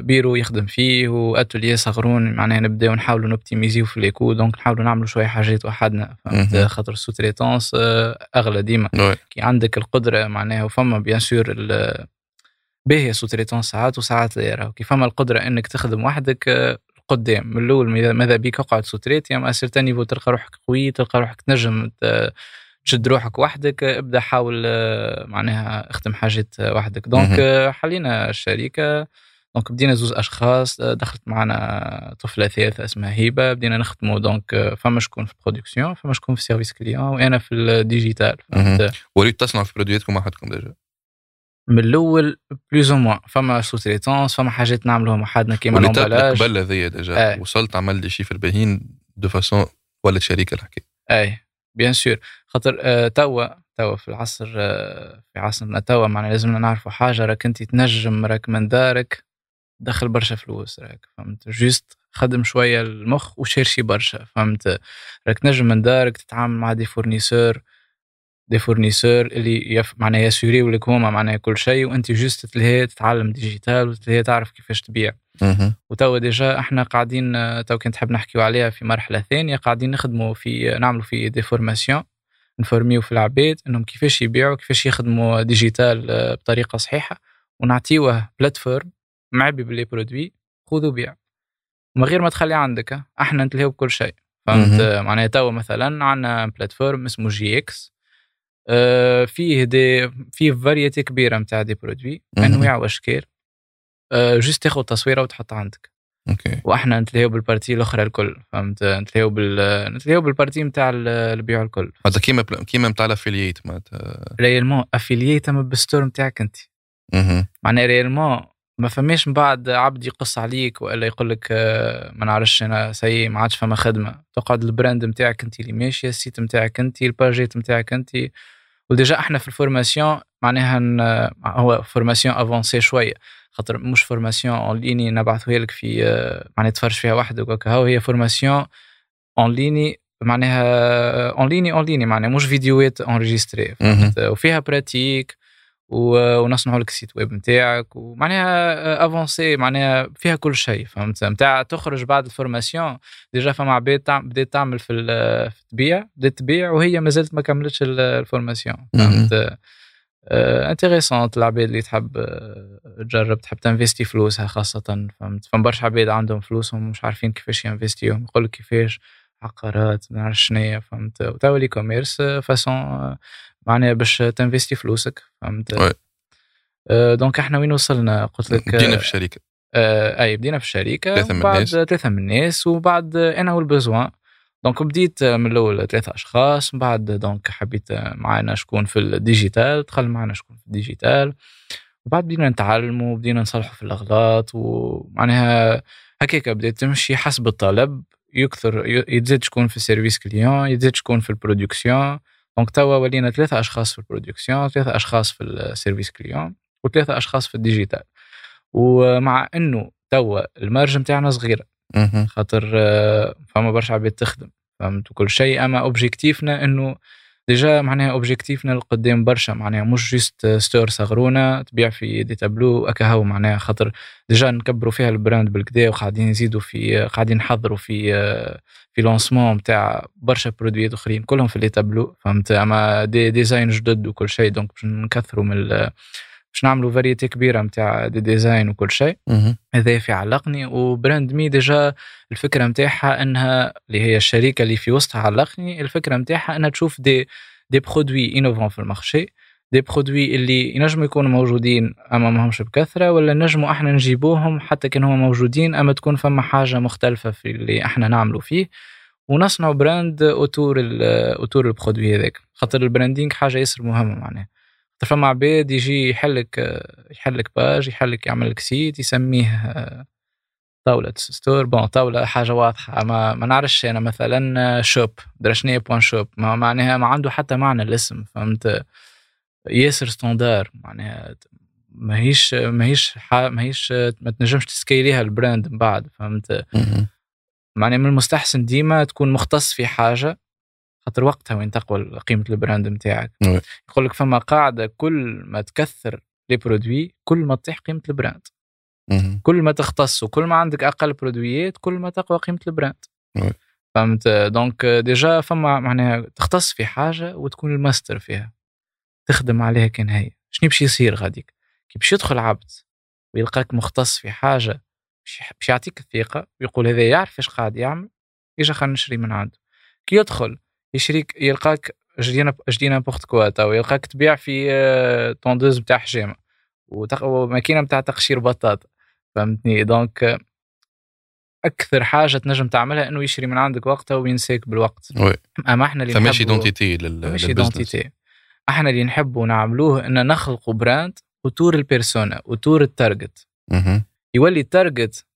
بيرو يخدم فيه واتوليه صغرون معناها نبداو نحاولوا نوبتيميزيو في ليكو دونك نحاولوا نعملوا شوية حاجات وحدنا فهمت. خاطر السو تريتونس أغلى ديما. كي عندك القدرة معناها وفما بيان سور ال- باهيه سو تريتونس ساعات وساعات لا راهو كي فما القدرة إنك تخدم وحدك آه، قدام من الأول ماذا- بيك اقعد sous-traite à certain niveau تلقى روحك قوي تلقى روحك تنجم تشد روحك وحدك آه، ابدأ حاول آه، معناها اخدم حاجات آه، وحدك donc. آه، حلينا الشركة donc بدينا زوز أشخاص دخلت معنا طفلة ثالثة اسمها هبة بدينا نخدموا دونك فما شكون في ال production فما شكون في ال service client وأنا في ال digital وليت تصنع في produit اتكم وحدكم déjà؟ من الأول plus ou moins فما sous-traitance فما حاجات نعملوهم وحدنا كيما l'emballage قبل هذيا déjà. وصلت عمل des chiffres باهين de façon ولات شركة الحكاية et bien sûr خاطر آه توا توا في العصر آه في عصرنا توا معنا لازمنا نعرفوا حاجة راك أنت تنجم راك من دارك. دخل برشا فلوس راك فهمت؟ juste خدم شوية المخ و cherchi برشا فهمت؟ راك تنجم من دارك تتعامل مع des fournisseurs des fournisseurs اللي يف... معناها يسوريو لك هما معناها كل شيء وأنت juste تلهي تتعلم digital وتلهي تعرف كيفاش تبيع. وتوا déjà إحنا قاعدين تو كنت نحب نحكيو عليها في مرحلة ثانية قاعدين نخدموا في نعملوا في des formations نفورميو في العباد إنهم كيفاش يبيعوا كيفاش يخدموا digital بطريقة صحيحة ونعطيوه plateforme معبي ب les produits خذوا بيع. من غير ما تخلي عندك أحنا نتلهيو بكل شيء. فهمت؟ معناها توا مثلا عندنا plateforme اسمه جي إكس. آه، فيه des فيه variété كبيرة نتاع des produits. أنواع وأشكال. آه، juste تاخذ تصويرة وتحطها عندك. okay. وأحنا نتلاهيو بال partie الأخرى الكل. فهمت؟ نتلاهيو بال نتلاهيو بال partie نتاع البيع الكل. هذا كيما كيما نتاع ال affiliate معناتها. réellement affiliate أما بال store نتاعك أنت. معناها réellement ما فماش من بعد عبد يقص عليك وإلا يقول لك آه، ما نعرفش أنا c'est ما عادش فما خدمة. تقعد ال brand نتاعك أنت اللي ماشيه ال site نتاعك أنت الباجيت نتاعك أنت. و déjà إحنا في ال formation معناها هو formation avancée شوية. خاطر مش formation en ligne نبعثوها لك في آه، معناها تفرج فيها وحدك وكا هي formation en ligne معناها en ligne en ligne معناها مش فيديوهات enregistrées وفيها pratique ونصنعوا لك ال site web نتاعك ومعناها avancée معناها فيها كل شيء فهمت؟ نتاع تخرج بعد ال formation déjà فما عباد بدات تعمل في التبيع بدات تبيع وهي ما زالت ما كملتش ال formation فهمت؟ intéressante العباد اللي تحب آه، تجرب تحب تنفيستي فلوسها خاصة فهمت؟ فما برشا عباد عندهم فلوسهم مش عارفين كيفاش ينفيستيهم يقول لك كيفاش عقارات ما نعرفش شنيا فهمت؟ وتوا l'e-commerce façon معناها باش تنفيستي فلوسك فهمت؟ أه donc إحنا وين وصلنا؟ قلت لك بدينا في الشركة. أه أي بدينا في الشركة ثلاثة من الناس. ثلاثة من الناس وبعد on a eu besoin. donc بديت من الأول ثلاثة أشخاص من بعد donc حبيت معنا شكون في ال digital دخل معنا شكون في ال digital. وبعد بدينا نتعلموا وبدينا نصلحوا في الأغلاط ومعناها هكاك بدات تمشي حسب الطلب. يكثر يتزاد شكون في ال service client يتزاد شكون في ال production donc توا ولينا ثلاثة أشخاص في ال production ثلاثة أشخاص في ال service client وثلاثة أشخاص في ال digital. ومع أنه توا ال marge نتاعنا صغيرة خاطر آه، فما برشا عباد تخدم فهمت؟ كل شيء أما objectif نا أنه déjà معناها objectif نا القدام برشا معناها مش juste store صغرونا تبيع في des tableaux اكاهو معناها خاطر déjà نكبروا فيها ال brand بالقدا وقاعدين نزيدوا في قاعدين نحضروا في في lancement نتاع برشا produit ات آخرين كلهم في les tableaux فهمت؟ أما des designs جدد وكل شيء donc باش نكثروا من باش نعملوا variété كبيرة نتاع des designs وكل شيء. هذا في علقني و Brand Me déjà الفكرة نتاعها إنها اللي هي الشركة اللي في وسطها علقني الفكرة نتاعها إنها تشوف des des produits innovants في ال marché des produits اللي ينجموا يكونوا موجودين أما ماهمش بكثرة ولا نجموا إحنا نجيبوهم حتى كان هما موجودين أما تكون فما حاجة مختلفة في اللي إحنا نعملوا فيه. ونصنعوا brand autour autour ال produit هذاك خاطر ال branding حاجة ياسر مهمة معناها. فما عباد يجي يحلك يحلك page يحلك يعمل لك site يسميه طاولة store. bon طاولة حاجة واضحة. ما, ما نعرفش أنا مثلا shop. درشنية point shop. ما معناها ما عنده حتى معنى الاسم فهمت؟ ياسر standard معناها ماهيش ماهيش ماهيش ما تنجمش تسكيليها ال brand من بعد فهمت؟ معناها من المستحسن ديما تكون مختص في حاجة. خاطر وقتها وين تقوى قيمة ال brand نتاعك يقول لك فما قاعدة كل ما تكثر les produits كل ما تطيح قيمة ال brand. كل ما تختص وكل ما عندك أقل produit ات كل ما تقوى قيمة ال brand. فهمت؟ donc déjà فما معناها تختص في حاجة وتكون الماستر فيها. تخدم عليها كان هي. شنو باش يصير غاديك؟ كي باش يدخل عبد ويلقاك مختص في حاجة باش يعطيك الثقة ويقول هذا يعرف إيش قاعد يعمل يجي خلينا نشري من عنده. كي يدخل يشريك يلقاك جدينا جدي n'importe quoi تو يلقاك تبيع في tondeuse آه، نتاع حجامه وماكينة نتاع تقشير بطاطا فهمتني؟ donc أكثر حاجة تنجم تعملها إنه يشري من عندك وقتها وينساك بالوقت. oui. أما إحنا اللي فماش identité لل business identité إحنا اللي نحبوا نعملوه ان نخلقوا brand autour ال persona autour ال target. يولي ال target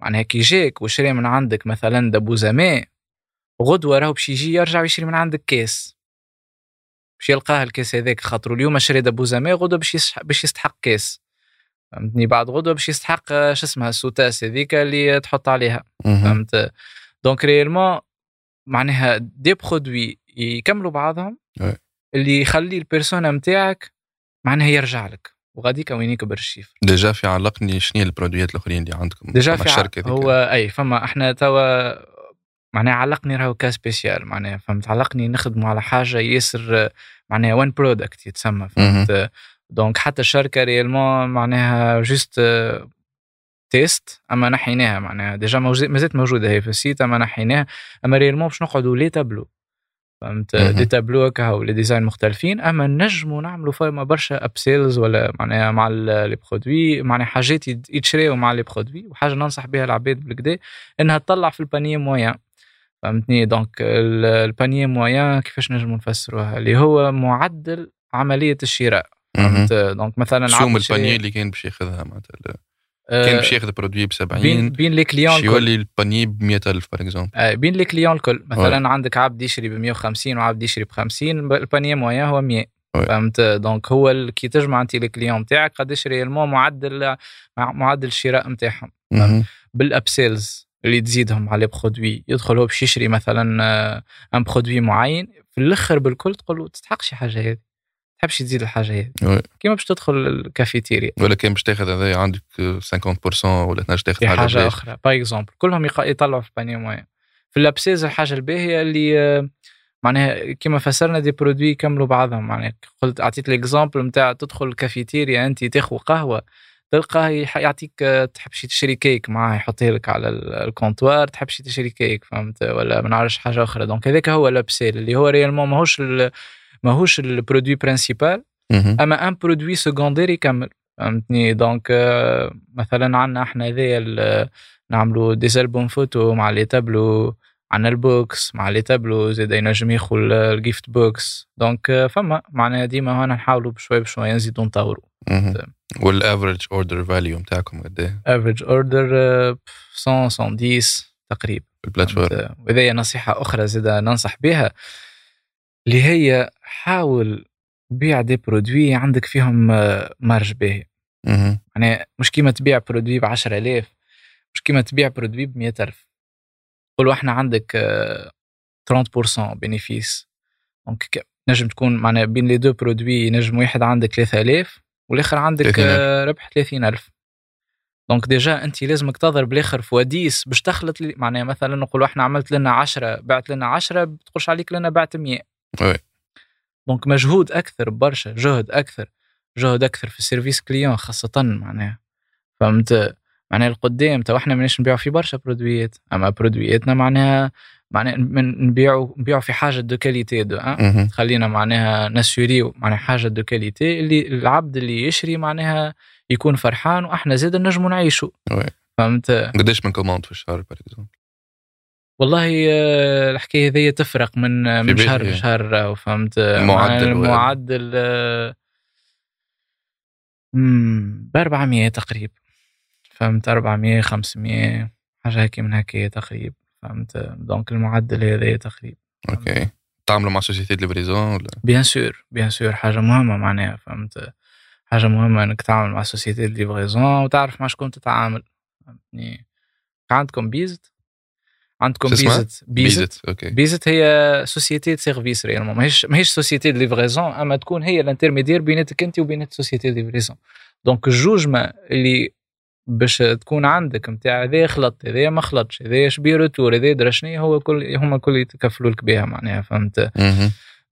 معناها كي جاك وشري من عندك مثلا dépose-amis غدوة راهو باش يجي يرجع ويشري من عندك كاس. باش يلقاه الكاس هذاك خاطر اليوم شري دبوزامي غدوة باش باش يستحق كاس. فهمتني؟ بعد غدوة باش يستحق آه، شو اسمها ال sous-tasse هذيك اللي تحط عليها. فهمت؟ donc réellement معناها des produits يكملوا بعضهم. اللي يخلي ال persona نتاعك معناها يرجع لك. وغاديك وين يكبر ال chiffre déjà في علقني شنو هي ال produit يات الأخرين اللي عندكم؟ déjà في الشركة هو أي فما إحنا توا معناها علقني راهو cas spécial معناها فهمت؟ علقني نخدموا على حاجة ياسر معناها one product يتسمى فهمت؟ donc حتى الشركة réellement معناها juste test أما نحيناها معناها déjà مازالت موجودة هي في ال site أما نحيناها أما réellement باش نقعدوا les tableaux فهمت. des tableaux هكا هو les designs مختلفين أما نجموا نعملوا فما برشا upsells ولا معناها مع les produits معناها حاجات يت- يتشريوا مع les produits وحاجة ننصح بها العباد بالكدا إنها تطلع في ال panier moyen فهمتني؟ donc ال- ال panier moyen كيفاش نجموا نفسروها اللي هو معدل عملية الشراء. فهمت؟ donc مثلا يشري- ال panier اللي كان باش ياخذها؟ معناتها آه، كان باش ياخذ produit ب بين 70 بين les clients. يولي ال panier ب 100000 par exemple بين les clients الكل. مثلا عندك عبد يشري ب 150 وعبد يشري ب 50 ال panier moyen هو 100 oui. فهمت؟ donc هو كي تجمع انت les clients نتاعك قداش réellement معدل مع- معدل الشراء نتاعهم بال upsells اللي تزيدهم على produit يدخل هو باش يشري مثلا آه، un produit معين في الأخر بالكل تقول له تستحقش حاجة هذه تحبش تزيد الحاجة هذه. كيما باش تدخل الكافيتيريا. ولا كان باش تاخذ هذا عندك 50% ولا تنجم تاخذ حاجة, بلاش. أخرى. par exemple كلهم يطلعوا في panier moyen في ال upsells الحاجة الباهية اللي آه، معناها كما فسرنا des produits يكملوا بعضهم. معناها قلت أعطيت ال exemple نتاع تدخل الكافيتيريا أنت تاخذ قهوة. تلقاه يعطيك آه، تحب شي تشري كيك معاه يحطها لك على ال- ال comptoir تحب شي تشري كيك فهمت؟ ولا ما نعرفش حاجة أخرى. donc هذاك هو l'upsell اللي هو réellement ماهوش ماهوش ال produit principal. أما un produit secondaire يكمل فهمتني؟ donc آه، مثلا عندنا إحنا هذايا نعملوا des albums photo مع les tableaux عندنا ال box مع les tableaux زاد ينجم ياخذ ال gift box donc آه، فما. معناها ديما هنا نحاولوا بشوي بشوي نزيدوا نطوروا. وال average order value نتاعكم قد إيه؟ average order 100 110 تقريبا. ال plateforme؟ وهذه نصيحة أخرى زاد ننصح بها اللي هي حاول بيع des produits عندك فيهم آه، marge باهي. مهم. يعني مش كيما تبيع برودوي ب 10000 مش كيما تبيع برودوي ب 100000 قولوا إحنا عندك آه، 30% bénéfice. donc نجم تكون معنا بين les deux produits نجم واحد عندك 3000 والآخر عندك 30,000. آه، ربح 30000 دونك ديجا انت لازمك تضرب الآخر في وديس باش تخلط لي معناها مثلا نقولوا إحنا عملت لنا 10 بعت لنا 10 بتقولش عليك لنا بعت 100 وي. دونك مجهود أكثر برشا جهد أكثر جهد أكثر في السيرفيس كليون خاصة معناها. فهمت؟ معناها القدام تو إحنا ماناش نبيعوا في برشا برودويات أما برودوياتنا معناها معناها من- نبيعوا نبيعوا في حاجة دو كاليتي دو مهم. خلينا معناها نسوريو معناها حاجة دو كاليتي اللي العبد اللي يشري معناها يكون فرحان وأحنا زاد نجموا نعيشوا. فهمت؟ قديش من commandes في الشهر والله آه، الحكاية هذه تفرق من آه، من شهر. لشهر راهو فهمت؟ آه، مم، ب 400 تقريبا. فهمت 400 500 حاجة هيك من هيك تقريبا فهمت؟ donc المعدل هذا تقريبا okay. تعملوا مع société livraison ولا؟ bien sûr bien sûr حاجة مهمة معناها فهمت؟ حاجة مهمة إنك تعمل مع سوسيتي دي ليفريزون وتعرف مع شكون تتعامل فهمتني؟ عندكم بيزت عندكم؟ بيزت بيزت بيزت أوكي. بيزت هي سوسيتي دي سيرفيس ريالمون ماهيش ماهيش سوسيتي دي ليفريزون أما تكون هي الانترميدير بيناتك أنت وبين سوسيتي دي ليفريزون دونك الجوجمة اللي باش تكون عندك نتاع هذا خلط هذا ما خلطش هذا شبيه روتور هذا درا هو كل هما الكل يتكفلوا لك بها معناها فهمت.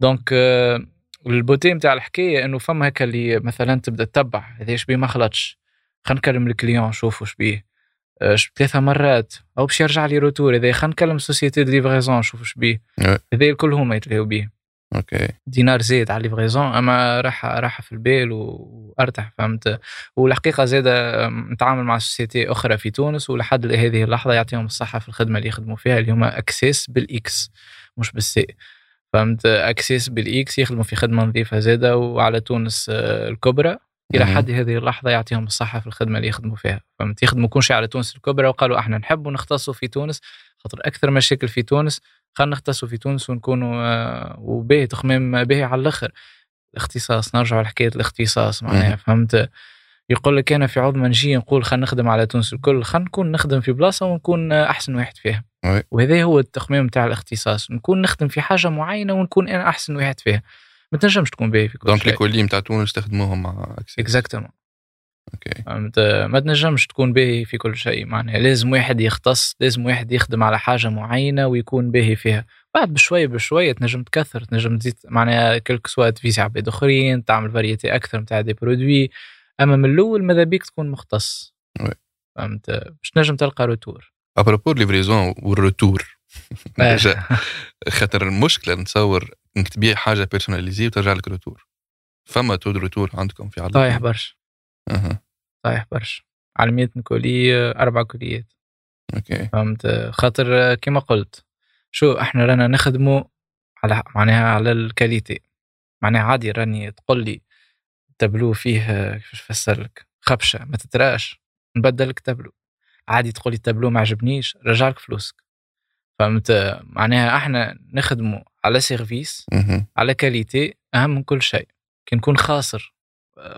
donc آه، ال beauté نتاع الحكاية إنه فما هكا اللي مثلا تبدأ تتبع هذا شبيه ما خلطش خلينا نكلم ال client شوفوا شبيه آه، ثلاثة مرات أو باش يرجع لي retour هذا خلينا نكلم société de livraison شوفوا شبيه. هذا الكل هما يتلهوا بيه okay. دينار زيد على livraison أما راح راح في البال وأرتاح فهمت؟ والحقيقة زاد نتعامل مع société أخرى في تونس ولحد هذه اللحظة يعطيهم الصحة في الخدمة اللي يخدموا فيها اللي هما اكسيس بالاكس مش بال C. فهمت؟ اكسيس بالاكس يخدموا في خدمة نظيفة زاده وعلى تونس آه، الكبرى إلى حد هذه اللحظة يعطيهم الصحة في الخدمة اللي يخدموا فيها فهمت؟ يخدموا كل شيء على تونس الكبرى وقالوا إحنا نحبوا نختصوا في تونس خاطر أكثر مشاكل في تونس خلينا نختصوا في تونس ونكونوا آه، وباهي تخمام باهي على الأخر. الاختصاص نرجع لحكاية الاختصاص معناها فهمت؟ يقول لك أنا في عوض ما نجي نقول خلينا نخدم على تونس الكل خلينا نكون نخدم في بلاصة ونكون أحسن واحد فيها. وهذا هو التخميم تاع الاختصاص نكون نخدم في حاجة معينة ونكون أنا أحسن واحد فيها. ما تنجمش تكون باهي في كل donc les colis تاع تونس تخدموهم مع exactement OK. ما تنجمش تكون باهي في كل شيء معناها لازم واحد يختص لازم واحد يخدم على حاجة معينة ويكون باهي فيها. بعد بشويه بشويه تنجم تكثر تنجم تزيد معناها كلك soit تفيزي عباد آخرين تعمل variété أكثر نتاع des produits أما من الأول ماذا بيك تكون مختص. فهمت؟ باش تنجم تلقى روتور ابروبور ليفريزون والروتور خاطر المشكلة نتصور إنك تبيع حاجة personnalisée وترجع لك retour فما taux de retour عندكم في عدد طايح برشا. أها. طايح برشا. على 100 colis أربع كليات OK. فهمت؟ خاطر كما قلت شو إحنا رانا نخدموا على معناها على ال qualité. معناها عادي راني تقول لي تابلو فيه كيفاش نفسر لك؟ خبشة ما تتراش. نبدل لك تابلو. عادي تقول لي التابلو ما عجبنيش رجع لك فلوسك. فهمت؟ معناها إحنا نخدموا على service. على qualité أهم من كل شيء. كي نكون خاسر.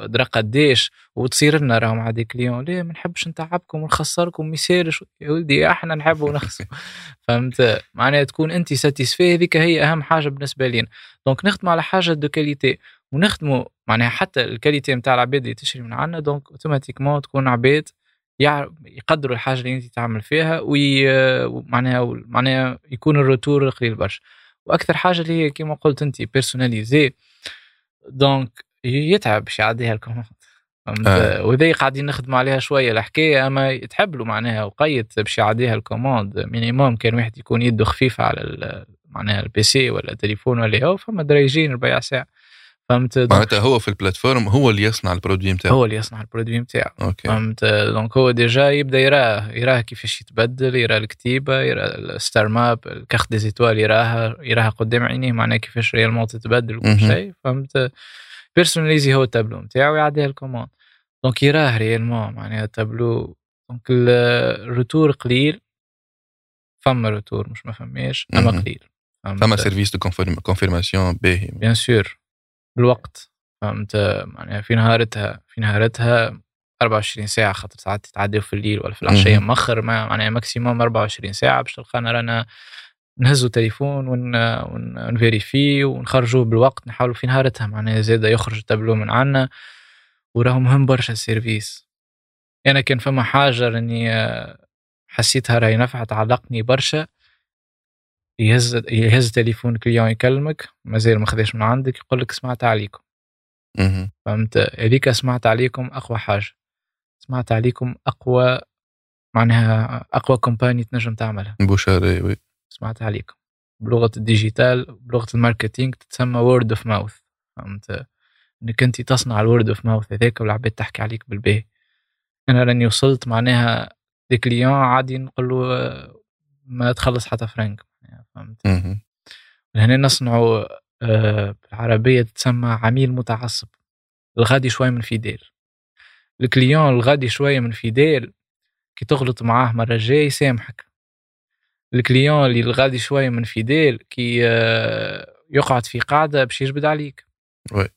درا قديش وتصير لنا راهم مع des clients ليه ما نحبش نتعبكم ونخسركم يسالش يا ولدي إحنا نحبوا نخسر فهمت؟ معناها تكون انت satisfait هذيك هي اهم حاجة بالنسبة لينا. donc نخدموا على حاجة de qualité ونخدموا معناها حتى ال qualité نتاع العباد اللي تشري من عندنا donc automatiquement تكون عباد يقدروا الحاجة اللي انت تعمل فيها oui معناها يكون ال retour قليل برشا. وأكثر حاجة اللي هي كما قلت انت personnalisé donc يتعب باش يعديها ال commande فهمت؟ آه. وذي قاعدين نخدموا عليها شوية الحكاية أما يتحب له معناها وقيد باش يعديها ال commande minimum كان واحد يكون يده خفيفة على معناها ال PC ولا التليفون ولا هو فما درايجين ربع ساعة فهمت؟ معناتها هو في ال plateforme هو اللي يصنع ال produit نتاعو هو اللي يصنع ال produit نتاعو OK. فهمت؟ donc هو déjà يبدأ يراه يراه كيفاش يتبدل يرى الكتيبة يرى ال star map ال carte des étoiles يراها يراها قدام عينيه معناها كيفاش réellement تتبدل وكل. شيء فهمت؟ personnalisé هو التابلو نتاعو يعديها ال commande donc يراه réellement معناها ال tableau donc ال- ال retour قليل فما retour مش ما فماش اما. قليل؟ فما سيرفيس دو كونفيرماسيون باهي بيان سور بالوقت فهمت معناها في نهارتها في نهارتها 24 ساعة. خاطر ساعات تتعداو في الليل ولا في العشية. مؤخر ما معناها maximum 24 ساعة باش تلقانا رانا نهزوا تليفون ون ون- ون vérifie ونخرجوه بالوقت نحاولوا في نهارتها معناها زاده يخرج التابلو من عنا وراهو مهم برشا ال service. أنا كان فما حاجة راني آه، حسيتها راهي نفعت علقني برشا. يهز يهز تليفون client يكلمك مازال ما خذاش من عندك يقول لك سمعت عليكم. فهمت؟ هذيك سمعت عليكم أقوى حاجة. سمعت عليكم أقوى معناها أقوى campagne تنجم تعملها. bouche à oreille oui. سمعت عليكم بلغة ال digital بلغة ال marketing تتسمى word of mouth فهمت؟ إنك أنت تصنع ال word of mouth هذاك والعباد تحكي عليك بالباهي. أنا راني وصلت معناها des clients عادي نقول له آه، ما تخلص حتى فرنك. فهمت؟ مهم. هنا نصنعوا آه، بالعربية تسمى عميل متعصب. الغادي شوي من fidèle. ال client الغادي شوية من fidèle كي تغلط معاه مرة جاي يسامحك. ال client اللي الغادي شوية من fidèle كي آه، يقعد في قاعدة باش يجبد عليك. oui.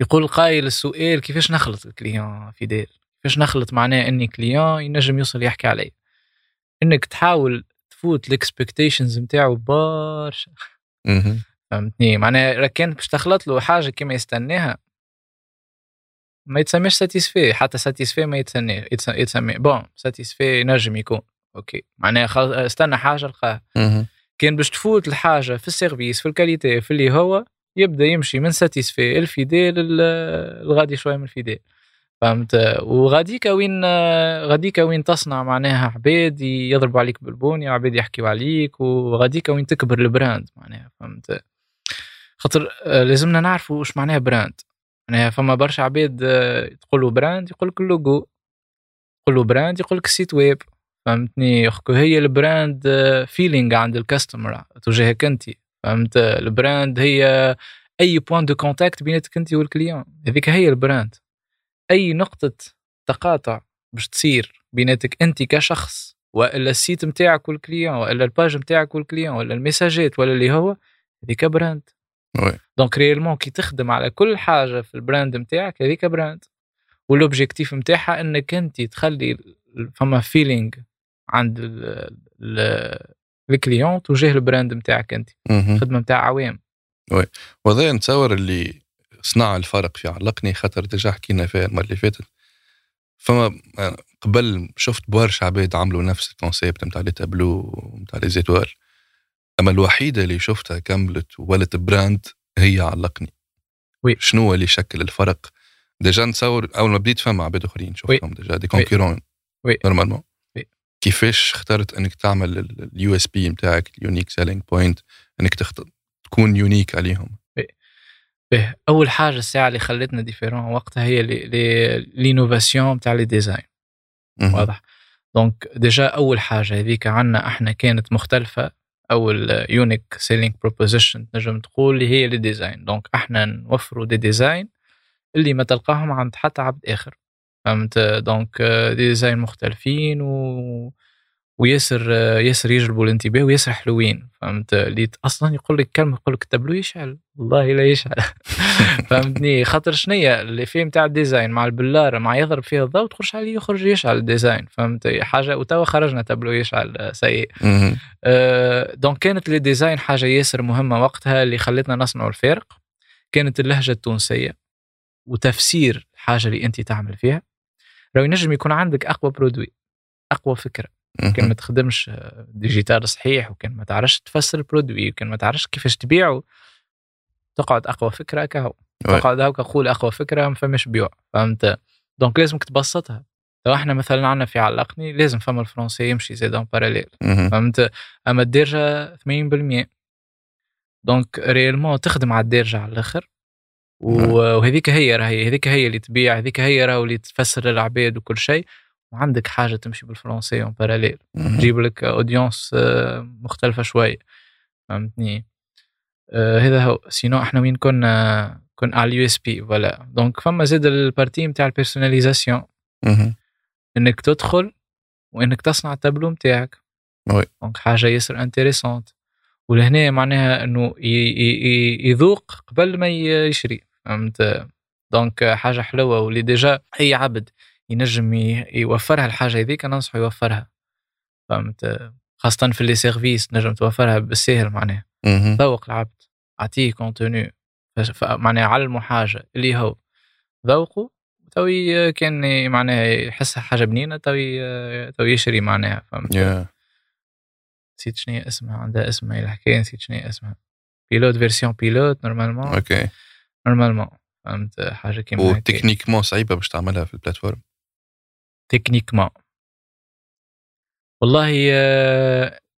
يقول قايل السؤال كيفاش نخلط ال client fidèle؟ كيفاش نخلط معناه إني client ينجم يوصل يحكي علي؟ إنك تحاول تفوت ال expectations نتاعو برشا. فهمتني؟ معناها راه كان باش تخلط له حاجة كيما يستناها ما يتسميش satisfait حتى satisfait ما يتسنى يتس- يتسمى non satisfait ينجم يكون. OK. معناها خل... استنى حاجة لقاها. كان باش تفوت الحاجة في ال service في ال qualité في اللي هو يبدأ يمشي من satisfait ال fidèle ال- الغادي شوية من ال fidèle. فهمت؟ وغاديك وين غاديك وين تصنع معناها عباد يضربوا عليك بالبوني وعباد يحكيوا عليك وغاديك وين تكبر ال brand معناها فهمت؟ خاطر آه، لازمنا نعرفوا واش معناها brand. معناها فما برشا عباد آه، تقولوا brand يقول لك اللوجو تقولوا brand يقول لك ال site web. فهمتني اخكو هي ال brand feeling عند ال customer تجاهك انت فهمت ال brand هي اي point de contact بيناتك انت وال client هذيك هي ال brand اي نقطه تقاطع باش تصير بيناتك انت كشخص والا ال site نتاعك وال client والا ال page نتاعك وال client ولا المساجات ولا اللي هو هذيك brand donc réellement كي تخدم على كل حاجة في ال brand نتاعك هذيك brand وال objectif نتاعها انك انت تخلي فما feeling عند ال client تجاه ال brand نتاعك أنت الخدمه نتاع عوام. oui. وهذا نتصور اللي صنع الفرق في علقني خاطر déjà حكينا فيها المرة اللي فاتت. فما قبل شفت برشا عباد عملوا نفس ال concept نتاع les tableaux نتاع les étoiles أما الوحيدة اللي شفتها كملت وولت brand هي علقني. oui. شنو هو اللي شكل الفرق؟ déjà نتصور أول ما بديت فما عباد أخرين شفتهم déjà des concurrents oui. normalement كيفاش اخترت انك تعمل ال USP نتاعك ال unique selling point انك تخت... تكون unique عليهم؟ به أول حاجة الساعة اللي خلتنا différents وقتها هي l'innovation تاع les designs واضح؟ donc déjà أول حاجة هذيك عنا إحنا كانت مختلفة. أو ال unique selling proposition نجم تقول اللي هي les designs donc إحنا نوفروا des designs اللي ما تلقاهم عند حتى عبد آخر. فهمت؟ donc des designs مختلفين و وياسر ياسر يجلبوا الانتباه وياسر حلوين فهمت؟ اللي أصلا يقول لك كلمة يقول لك التابلو يشعل؟ والله لا يشعل. فهمتني؟ خاطر شنيا اللي فيه نتاع ال design مع البلاره مع يضرب فيها الضوء تخرج عليه يخرج يشعل ال design فهمت؟ حاجة وتوا خرجنا تابلو يشعل سيء. أه donc كانت les designs حاجة ياسر مهمة وقتها اللي خلتنا نصنع الفارق. كانت اللهجة التونسية وتفسير الحاجة اللي أنت تعمل فيها. لو ينجم يكون عندك أقوى produit أقوى فكرة كان ما تخدمش digital صحيح وكان ما تعرفش تفسر ال produit وكان ما تعرفش كيفاش تبيعه تقعد أقوى فكرة كهو تقعد هاكا قول أقوى فكرة ما فماش بيوع فهمت؟ donc لازمك تبسطها. لو إحنا مثلا عندنا في علقني لازم فما الفرنسي يمشي زيد en parallèle فهمت؟ أما الدارجة 80% donc réellement تخدم على الدارجة على الآخر. وهذيك هي راهي هذيك هي اللي تبيع هذيك هي راهو اللي تفسر للعباد وكل شيء وعندك حاجة تمشي بالفرنسي en parallèle تجيب لك audience آه، مختلفة شوي. فهمتني؟ آه هذا هو. sinon إحنا وين كنا؟ كنا على ال USP voilà donc فما زاد ال partie نتاع ال personnalisation إنك تدخل وإنك تصنع التابلو نتاعك donc حاجة ياسر intéressante ولهنا معناها إنه يذوق قبل ما يشري. فهمت؟ donc حاجة حلوة واللي déjà أي عبد ينجم يوفرها الحاجة هذيك ننصحه يوفرها. فهمت؟ خاصة في les services نجم توفرها بالسهل معناها. ذوق العبد أعطيه contenu معناها علمه حاجة اللي هو ذوقه توي كان معناها يحسها حاجة بنينة توي توي يشري معناها فهمت؟ yeah. نسيت شنو اسمها عندها اسمها الحكاية نسيت شنو اسمها. pilote version pilote normalement okay. normalement فهمت؟ حاجة كيما و techniquement صعيبة باش تعملها في ال plateforme techniquement والله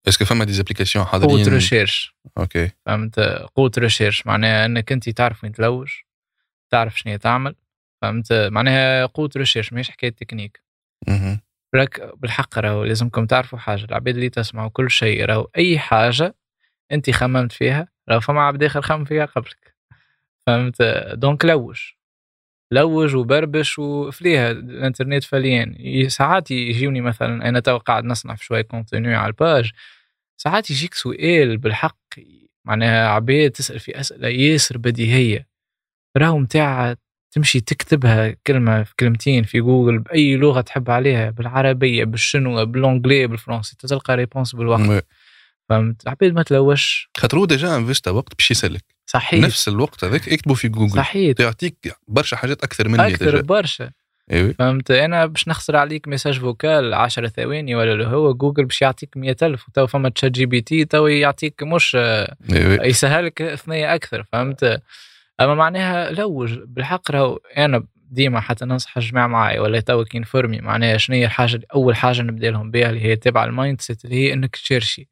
est-ce que فما des applications حاضرين؟ قوة recherche okay فهمت؟ قوة recherche معناها إنك أنت تعرف وين تلوج تعرف شنو تعمل. فهمت؟ معناها قوة recherche ماهيش حكاية تكنيك لك بالحق راهو لازمكم تعرفوا حاجة. العباد اللي تسمعوا كل شيء راهو أي حاجة أنت خممت فيها راهو فما عبد آخر خمم فيها قبلك. فهمت؟ donc لوج. لوج وبربش وفليها الانترنت فليان ساعات يجيوني مثلا أنا تو قاعد نصنع في شوية contenu على ال page. ساعات يجيك سؤال بالحق معناها عباد تسأل في أسئلة ياسر بديهية. راهو متاع تمشي تكتبها كلمة في كلمتين في جوجل بأي لغة تحب عليها بالعربية بالشنوه بال anglais بالفرنسي تلقى réponse بالوقت. فهمت؟ عباد ما تلوجش. خاطر هو déjà investa وقت باش يسالك صحيح. نفس الوقت هذاك اكتبوا في جوجل. صحيح. يعطيك برشا حاجات أكثر مني أكثر déjà. برشا. أيوه فهمت؟ أنا باش نخسر عليك message vocal 10 ثواني ولا هو جوجل باش يعطيك 100000 وتو فما ChatGPT تو يعطيك مش أيوة. يسهلك ثنيه أكثر فهمت؟ أما معناها لوج بالحق راهو أنا ديما حتى ننصح الجماعة معي ولا تو كي نفورمي معناها شنو هي الحاجة أول حاجة نبدأ لهم بها اللي هي تبع ال mindset اللي هي إنك تشيرشي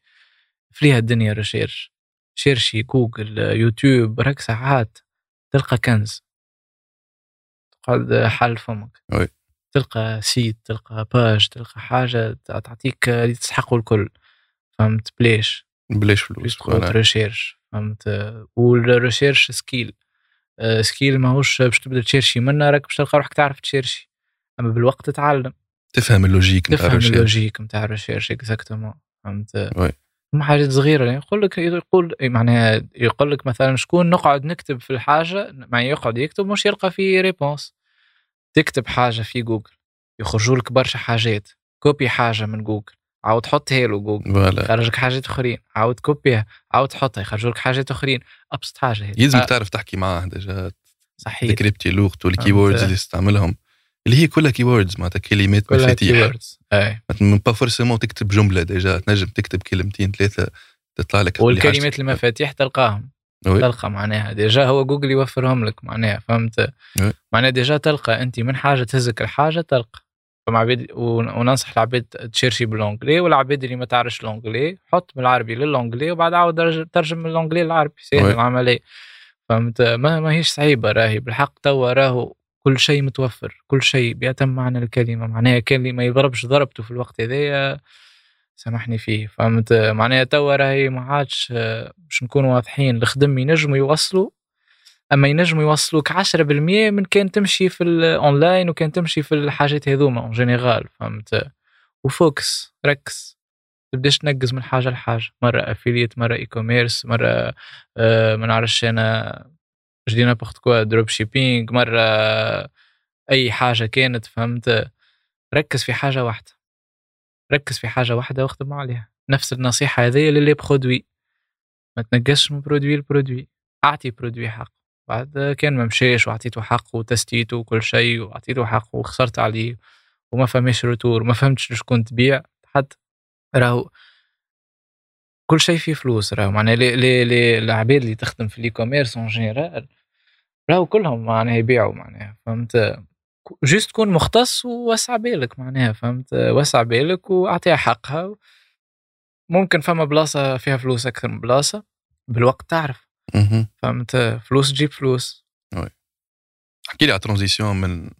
فيها الدنيا recherche شيرشي جوجل يوتيوب برك ساعات تلقى كنز. تقعد حل فمك. oui. تلقى site تلقى page تلقى حاجة تعطيك اللي تستحقوا الكل. فهمت؟ بليش بلاش فلوس. recherche فهمت؟ وال recherche skill skill ماهوش باش تبدأ تشيرشي منه راك باش تلقى روحك تعرف تشيرشي أما بالوقت تتعلم تفهم ال logique نتاع تفهم. ال logique نتاع ال recherche exactement فهمت؟ oui. حاجات صغيرة. يعني يقول لك يقول معناها يقول لك مثلا شكون نقعد نكتب في الحاجة ما يقعد يكتب مش يلقى في réponse. تكتب حاجة في جوجل يخرجوا لك برشا حاجات. copie حاجة من جوجل عاود حطها له جوجل. voilà. يخرجك حاجات أخرين عاود copie ها عاود حطها يخرجوا لك حاجات أخرين. أبسط حاجة هي. يلزمك تعرف تحكي معاه déjà صحيح. décrypter لغته ال keywords اللي تستعملهم. اللي هي كلها keywords معناتها كلمات كلها مفاتيح. أي pas forcément تكتب جملة déjà تنجم تكتب كلمتين ثلاثة تطلع لك والكلمات. المفاتيح تلقاهم oui. تلقى معناها déjà هو جوجل يوفرهم لك معناها فهمت oui. معناها déjà تلقى أنت من حاجة تهزك الحاجة تلقى فما عبيد ون- وننصح العباد تشيرشي ب l'anglais والعباد اللي ما تعرفش l'anglais حط من العربي ل l'anglais وبعد عاود ترجم من l'anglais للعربي سهل. العملية فهمت ما ماهيش صعيبة راهي بالحق توا راهو كل شيء متوفر كل شيء بأتم معنى الكلمة معناها كان اللي ما يضربش ضربته في الوقت هذايا سامحني فيه. فهمت؟ معناها توا راهي ما عادش باش نكونوا واضحين الخدم ينجموا يوصلوا أما ينجموا يوصلوك 10% من كان تمشي في الاونلاين وكان تمشي في الحاجات هذوما en général فهمت؟ و focus ركز. تبداش تنقز من حاجة لحاجة مرة affiliate مرة e-commerce مرة آه ما نعرفش أنا جدي n'importe quoi dropshipping مرة أي حاجة كانت فهمت؟ ركز في حاجة واحدة. ركز في حاجة واحدة واخدم عليها. نفس النصيحة هذه لل les produits ما تنقزش من produit ل produit. أعطي produit حق. بعد كان ما مشاش وعطيته حقه وتستيته وكل شيء وعطيته حقه وخسرت عليه وما فماش retour ما فهمتش شكون تبيع. حتى راهو كل شيء فيه فلوس راهو. معناها لي لي لي العباد اللي تخدم في ال e-commerce en général راهو كلهم معناها يبيعوا معناها فهمت؟ juste تكون مختص ووسع بالك معناها فهمت؟ وسع بالك وأعطيها حقها ممكن فما بلاصة فيها فلوس أكثر من بلاصة بالوقت تعرف. فهمت؟ فلوس تجيب فلوس. احكي لي على transition من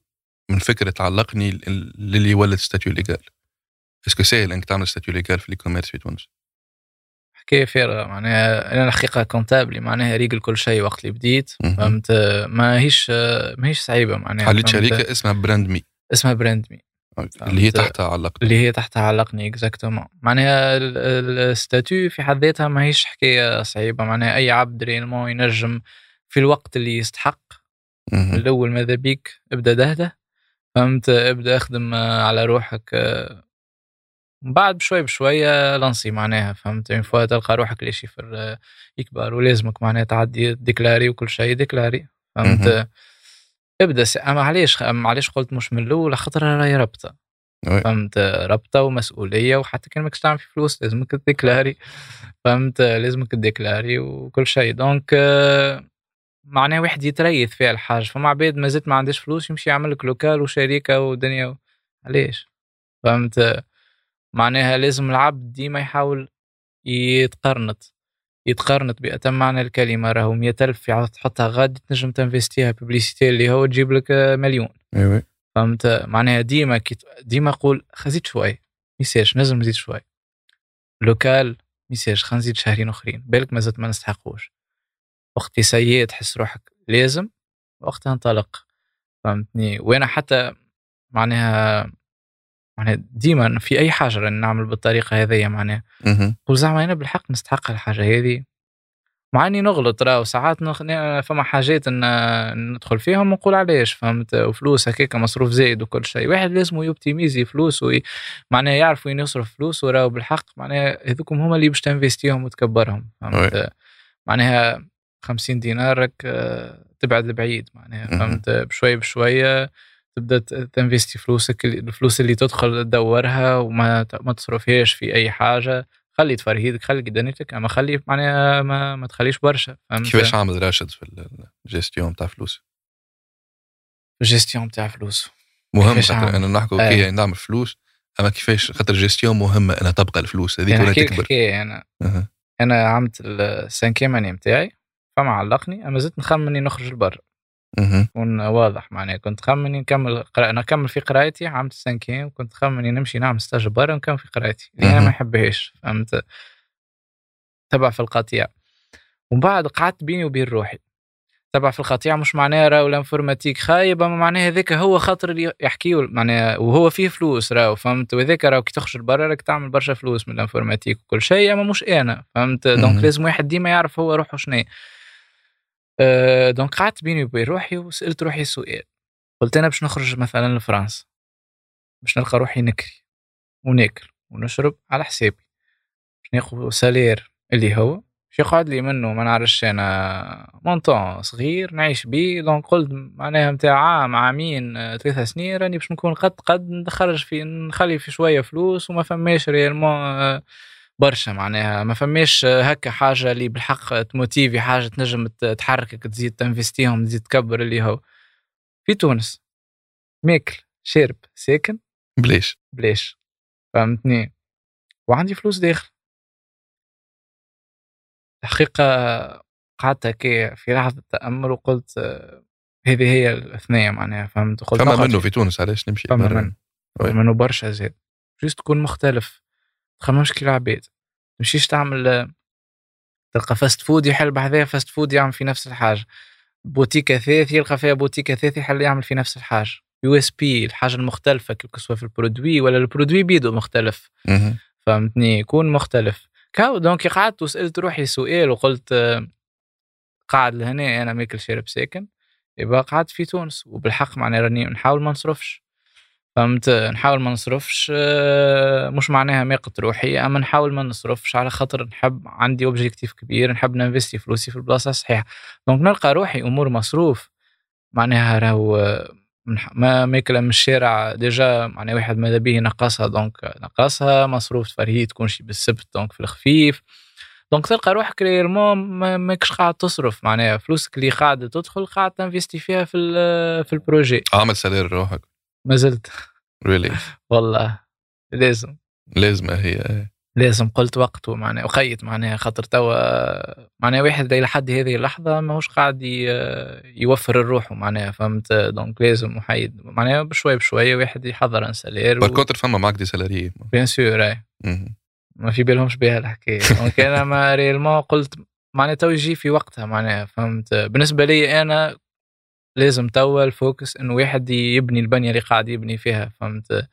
من فكرة تع علقني للي ولد statut légal est-ce que سهل انك تعمل statut légal في ال e-commerce في تونس؟ حكايه فارغه معناها أنا الحقيقة comptable ي معناها ريقل كل شيء وقت اللي بديت. فهمت؟ ما هيش ما هيش صعيبة معناها حليت؟ شركه اسمها Brand Me اسمها Brand Me اللي هي. تحتها علقني اللي هي تحتها علقني exactement معناها ال- ال- ال statut في حد ذاتها ما هيش حكاية صعيبة معناها أي عبد réellement ينجم في الوقت اللي يستحق. الأول ماذا بيك؟ ابدأ دهدة فهمت؟ ابدأ أخدم على روحك بعد بشوي بشوية lancer معناها فهمت؟ une fois تلقى روحك le chiffre آه، يكبر ولازمك معناها تعدي déclarer وكل شيء déclarer فهمت؟ مهم. ابدأ. أما علاش علاش قلت مش من الأول؟ خاطر راهي رابطة. فهمت؟ رابطة ومسؤولية وحتى كان ماكش تعمل في فلوس لازمك تديكلاري فهمت؟ لازمك تديكلاري وكل شيء donc آه، معناه واحد يتريث فيها الحاجة فما عباد ما زلت ما عندهاش فلوس يمشي يعمل لك local وشركه ودنيا و... علاش؟ فهمت؟ معناها لازم العبد ديما يحاول يتقرنط يتقرنط بأتم معنى الكلمة راهو مية ألف تحطها غادي تنجم تنفستيها publicité اللي هو تجيب لك مليون. oui فهمت؟ معناها ديما كي ديما قول خزيد شوي ميسالش نجم نزيد شوي. local ميسالش خلينا نزيد شهرين أخرين بالك ما زلت ما نستحقوش. وقت سيء تحس روحك لازم وقتها انطلق. فهمتني؟ وأنا حتى معناها معناها ديما في أي حاجة راني نعمل بالطريقة هذيا معناها. مهم. قول زعما أنا بالحق نستحق الحاجة هذه. مع إني نغلط راه وساعات نخ... فما حاجات ان ندخل فيهم ونقول علاش فهمت؟ وفلوس هكاك مصروف زايد وكل شيء. واحد لازم يوبتيميزي فلوس وي... معناها يعرف وين يصرف فلوس وراه بالحق معناها هذوكم هما اللي باش تنفيستيهم وتكبرهم فهمت؟ معناها 50 دينار راك آه، تبعد لبعيد معناها. فهمت؟ بشوي بشوية تبدأ تنفيستي فلوسك الفلوس اللي تدخل تدورها وما ما تصرفهاش في أي حاجة. خلي تفرهيدك خلي قدانيتك أما خلي معناها ما, ما تخليش برشا كيفاش عامل راشد في الجيستيون تاع فلوس الجيستيون تاع فلوس مهم خاطر؟ أنا نحكوا أي. OK يعني نعمل فلوس أما كيفاش؟ خاطر الجيستيون مهمه انها تبقى الفلوس هذيك ولا تكبر؟ أنا أها. أنا عملت ال cinquième année نتاعي فما علقني أما زدت نخمن اني نخرج لبرا. واضح معناها. كنت خمن اني نكمل قراءة نكمل في قراءتي عملت ال cinquième كنت خمن اني نمشي نعمل stage برا ونكمل في قراءتي. اللي أنا. ما نحبهاش فهمت؟ تبع في القطيع. ومن بعد قعدت بيني وبين روحي. تبع في القطيع مش معناها راهو ال informatique خايب اما معناها هذاك هو خاطر اللي يحكيه معناها وهو فيه فلوس راهو فهمت؟ وهذاك راهو كي تخرج برا راك تعمل برشا فلوس من ال informatique وكل شيء أما مش أنا فهمت. donc لازم واحد ديما يعرف هو روحه شنو أه donc قعدت بيني وبين روحي وسألت روحي سؤال. قلت أنا باش نخرج مثلا لفرنسا باش نلقى روحي نكري وناكل ونشرب على حسابي. باش ناخذ salaire اللي هو باش يقعد لي منه ما نعرفش أنا montant صغير نعيش بيه. donc قلت معناها نتاع عام عامين آه، ثلاثة سنين راني باش نكون قد قد نخرج في نخلي في شوية فلوس وما فماش réellement آه، برشا معناها. ما فماش هكا حاجة اللي بالحق تموتيفي حاجة تنجم تحركك تزيد تنفستيهم تزيد تكبر اللي هو. في تونس. ماكل شارب ساكن. بلاش. بلاش. فهمتني؟ وعندي فلوس داخل. الحقيقة قعدت هكا في لحظة تأمل وقلت هذه هي الثنية معناها فهمت؟ قلت فما منه في تونس علاش نمشي. فما منه برشا زاد. juste تكون مختلف. تخممش كي العباد تمشيش تعمل تلقى fast food يحل بحذاها fast food يعمل في نفس الحاجة. بوتيك اثاث يلقى فيها بوتيك اثاث يحل يعمل في نفس الحاجة. USP الحاجة المختلفة كيف سواء في ال produit ولا ال produit بيدو مختلف. فهمتني؟ يكون مختلف. كاو donc قعدت وسألت روحي سؤال وقلت قاعد لهنا أنا ماكل شارب ساكن يبقى قعدت في تونس. وبالحق معناها راني نحاول ما نصرفش. فهمت؟ نحاول ما نصرفش آه، مش معناها ماقت روحي أما نحاول ما نصرفش على خاطر نحب عندي objectif كبير نحب ن investi فلوسي في البلاصة الصحيحة. donc نلقى روحي أمور مصروف. معناها راهو آه، ما ماكلة من الشارع déjà معناها واحد ماذا به نقصها. donc نقصها مصروف تفرهيد تكون شي بالسبت donc في الخفيف. donc تلقى روحك réellement ما- ماكش قاعد تصرف. معناها فلوسك اللي قاعدة تدخل قاعد ت investi فيها في في ال projet. عامل salaire روحك. ما زلت. really والله. لازم. لازم هي لازم قلت وقته معناها وخيت معناها خاطر توا معناها واحد إلى حد هذه اللحظة ماهوش قاعد يوفر الروح معناها فهمت؟ donc لازم محيد معناها بشوي بشوي واحد يحضر un salaire par contre فما معك des salariés bien sûr. ما في بالهمش بها الحكاية. donc أنا ما réellement قلت معناها تو يجي في وقتها معناها فهمت؟ بالنسبة لي أنا لازم توا ال focus إنه واحد يبني البنية اللي قاعد يبني فيها فهمت؟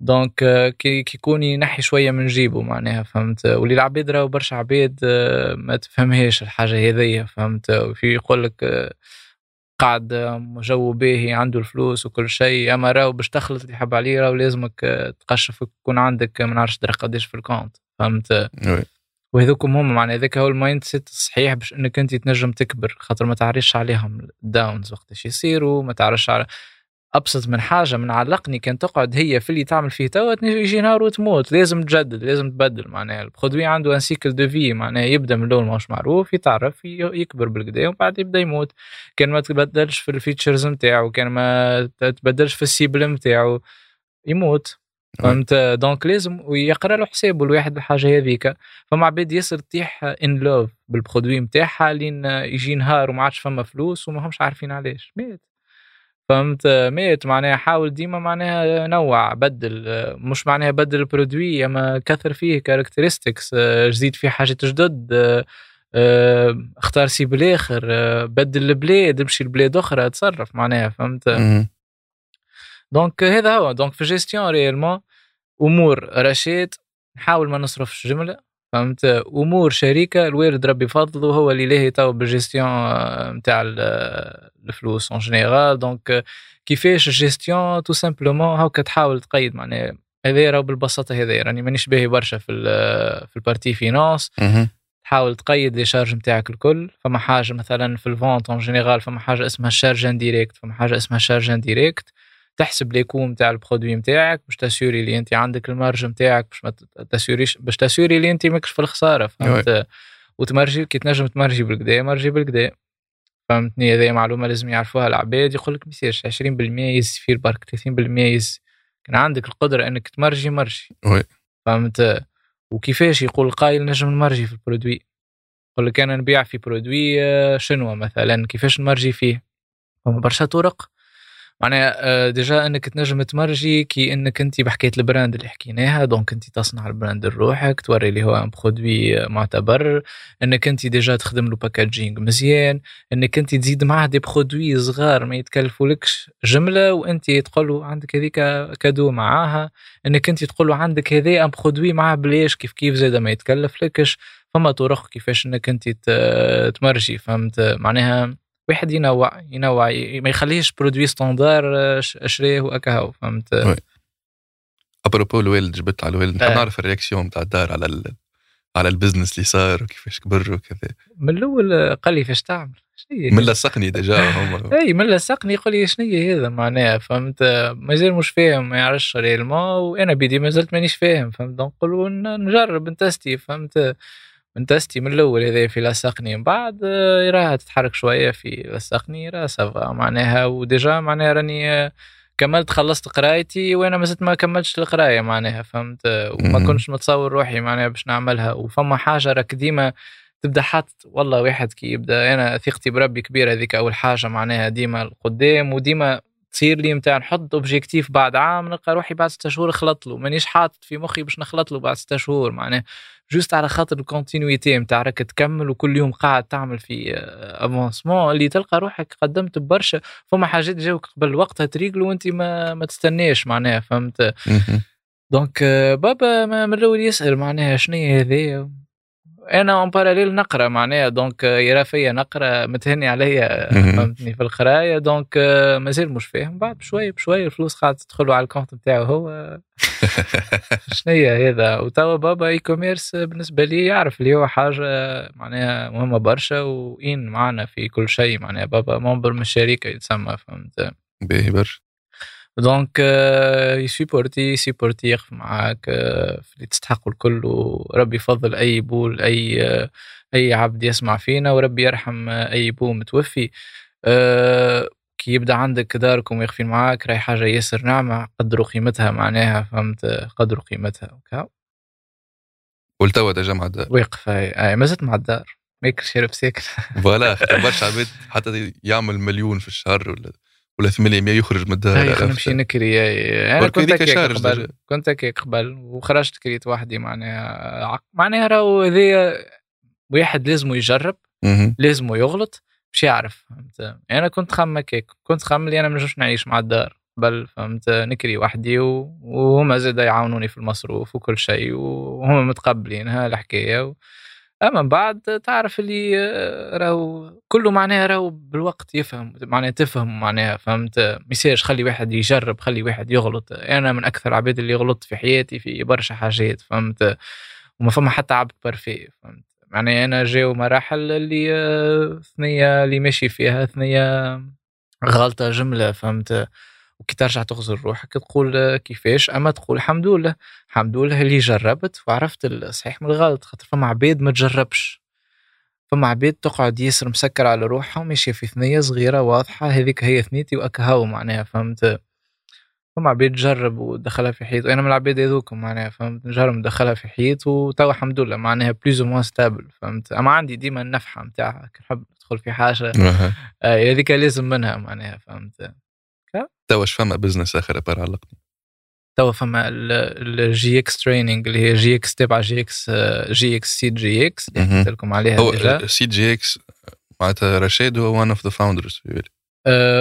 donc آه، كي يكون ينحي شوية من جيبه معناها فهمت؟ واللي العباد راهو برشا عباد آه، ما تفهمهاش الحاجة هذيا فهمت؟ وفي يقول لك آه، قاعد جو باهي عنده الفلوس وكل شيء أما راهو باش تخلط اللي حب عليه راهو لازمك تقشف يكون عندك ما نعرفش قداش في ال compte فهمت. وهذوكم هم معناها هذاك هو ال mindset الصحيح باش إنك أنت تنجم تكبر خاطر ما تعرفش عليهم ال downs وقتاش يصيروا ما تعرفش على أبسط من حاجة من لصقني كان تقعد هي في اللي تعمل فيه توا يجي نهار وتموت لازم تجدد لازم تبدل معناها. ال produit عنده un cycle de vie معناها يبدأ من الأول ماهوش معروف يتعرف يكبر بالكدا ومن بعد يبدأ يموت. كان ما تبدلش في ال features نتاعو كان ما تبدلش في ال cible نتاعو يموت. فهمت؟ donc لازم ويقرا له حسابه الواحد الحاجة هذيك. فما عباد ياسر تطيح in love بال produit نتاعها لين يجي نهار وما عادش فما فلوس وما همش عارفين علاش. مات. فهمت؟ مات. معناها حاول ديما معناها نوع بدل. مش معناها بدل ال produit أما كثر فيه characteristics زيد فيه حاجات جدد. اختار cible اخر بدل البلاد امشي لبلاد أخرى تصرف معناها فهمت. donc هذا هو. donc في جيستيون ريالمون أمور رشيد نحاول ما نصرفش جملة فهمت؟ أمور شركه الوالد ربي فضله هو اللي لاهي تو بالجيستيون نتاع الفلوس en général donc كيفاش ال gestion tout simplement هاكا تحاول تقيد معناها هذا راهو بالبساطة هذا راني مانيش باهي برشا في ال في ال partie finance مهم. تحاول تقيد les charges نتاعك الكل. فما حاجة مثلا في ال vente en général فما حاجة اسمها charge indirecte فما حاجة اسمها charge indirecte تحسب les coûts نتاع ال produit نتاعك باش ت assuri اللي انت عندك ال marge نتاعك باش ما ت assuriش باش ت assuri اللي انت ماكش في الخسارة فهمت؟ وت margi كي تنجم ت margi بالكدا margi بالكدا فهمتني؟ هذه معلومة لازم يعرفوها العباد. يقول لك ما يصيرش 20% يز في البرك 30% يز كان عندك القدرة إنك ت margi margi. oui. فهمت؟ وكيفاش يقول القايل نجم ن margi في ال produit؟ يقول لك أنا نبيع في produit آه، شنو مثلا؟ كيفاش ن margi فيه؟ فما برشا طرق. معناها آه، déjà إنك تنجم ت margi كي إنك انت بحكاية ال brand اللي حكيناها donc انت تصنع ال brand لروحك توري اللي هو un produit معتبر إنك انت déjà تخدم له packaging مزيان إنك انت تزيد معاه des produits صغار ما يتكلفولكش جملة وانت تقول له عندك هذيك cadeau معاها إنك انت تقول له عندك هذا un produit معاه بلاش كيف كيف زاد ما يتكلف لكش فما طرق كيفاش إنك انت ت margi فهمت؟ معناها واحد ينوع ينوع ما يخليهش produit standard اشريه وهكا فهمت؟ à propos الوالد جبت على الوالد نحب آه. نعرف ال réaction تاع الدار على ال... على ال business اللي صار وكيفاش كبر وكذا. من الأول قال لي فاش تعمل؟ من لصقني déjà هم. إي من لصقني يقول لي شنو هذا معناها فهمت؟ مازال مش فاهم ما يعرفش réellement وأنا بيدي ما زلت مانيش فاهم فهمت؟ نقول نجرب ن testi فهمت؟ testi من الأول هذا في لصقني من بعد آه، راها تتحرك شوية في لصقني راه ça va. معناها و déjà معناها راني آه، كملت خلصت قرايتي وأنا ما زلت ما كملتش القراية معناها فهمت؟ وما كنتش متصور روحي معناها باش نعملها. وفما حاجة راك ديما تبدأ حاطط والله واحد كي يبدأ أنا ثقتي بربي كبيرة هذيك أول حاجة معناها ديما القدام وديما تصير لي نتاع نحط objectif بعد عام نلقى روحي بعد ستة شهور خلط له مانيش حاطط في مخي باش نخلط له بعد ستة شهور معناه juste على خاطر ال continuité نتاع راك تكمل وكل يوم قاعد تعمل في avancement اللي تلقى روحك قدمت برشا فما حاجات جاوك قبل وقتها تريقلو وانت ما ما تستناش معناها فهمت؟ donc بابا من الأول يسأل معناها شنو هذايا؟ أنا en parallèle نقرأ معناها donc يرى فيا نقرأ متهني عليا فهمتني في القراية donc مازال مش فاهم. بعد بشوي بشوي الفلوس قاعدة تدخل على ال compte نتاعو هو. هي هذا؟ وتوا بابا e-commerce بالنسبة لي يعرف اللي هو حاجة معناها مهمة برشا وين معنا في كل شيء معناها بابا membre من الشركة يتسمى فهمت؟ باهي برشا. donc ي supporter ي supporter يقف معاك في اللي تستحق الكل وربي يفضل أي بول أي أي عبد يسمع فينا وربي يرحم أي بو متوفي. كي يبدأ عندك داركم وواقفين معاك راهي حاجة ياسر نعمه قدروا قيمتها معناها فهمت؟ قدروا قيمتها وكا. ولتوا déjà مع الدار. ويقف أي ما زلت مع الدار. ماكل شارب ساكن voilà برشا عباد حتى يعمل مليون في الشهر ولا ولا 800 يخرج من الدار اي نمشي نكري. أنا كنت هكاك قبل. كنت هكاك قبل وخرجت كريت وحدي معناها معناها راهو هذايا واحد لازم يجرب لازم يغلط باش يعرف فهمت؟ أنا كنت خم هكاك كنت خم اللي أنا ما نجمش نعيش مع الدار بل فهمت؟ نكري وحدي وهما زاد يعاونوني في المصروف وكل شيء وهما متقبلين ها الحكاية و... أما من بعد تعرف اللي آه، راهو كله معناها راهو بالوقت يفهم معناها تفهم معناها فهمت؟ ما خلي واحد يجرب خلي واحد يغلط. أنا من أكثر العباد اللي غلطت في حياتي في برشا حاجات فهمت؟ وما فما حتى عبد بارفي فهمت؟ معناها أنا جاو مراحل اللي آه، ثنية اللي ماشي فيها ثنية غلطة جملة فهمت؟ وكي ترجع تغزل روحك تقول كيفاش أما تقول الحمد لله الحمد لله اللي جربت وعرفت الصحيح من الغلط خاطر فما عباد ما تجربش. فما عباد تقعد ياسر مسكر على روحها وماشية في ثنية صغيرة واضحة هذيك هي ثنيتي وأكهو معناها فهمت؟ فما عباد تجرب ودخلها في حيط وأنا من العباد هذوك معناها فهمت؟ نجرب ندخلها في حيط وتوا الحمد لله معناها plus ou moins stable فهمت؟ أما عندي ديما النفحة نتاعها نحب ندخل في حاجة آه، هذيك لازم منها معناها فهمت؟ توا فما business آخر بار علقني توا فما ال GX Training اللي هي جي إكس تبع جي إكس جي إكس c'est GX اللي قلت لكم عليها هو سي جي إكس معناتها رشيد هو one of the founders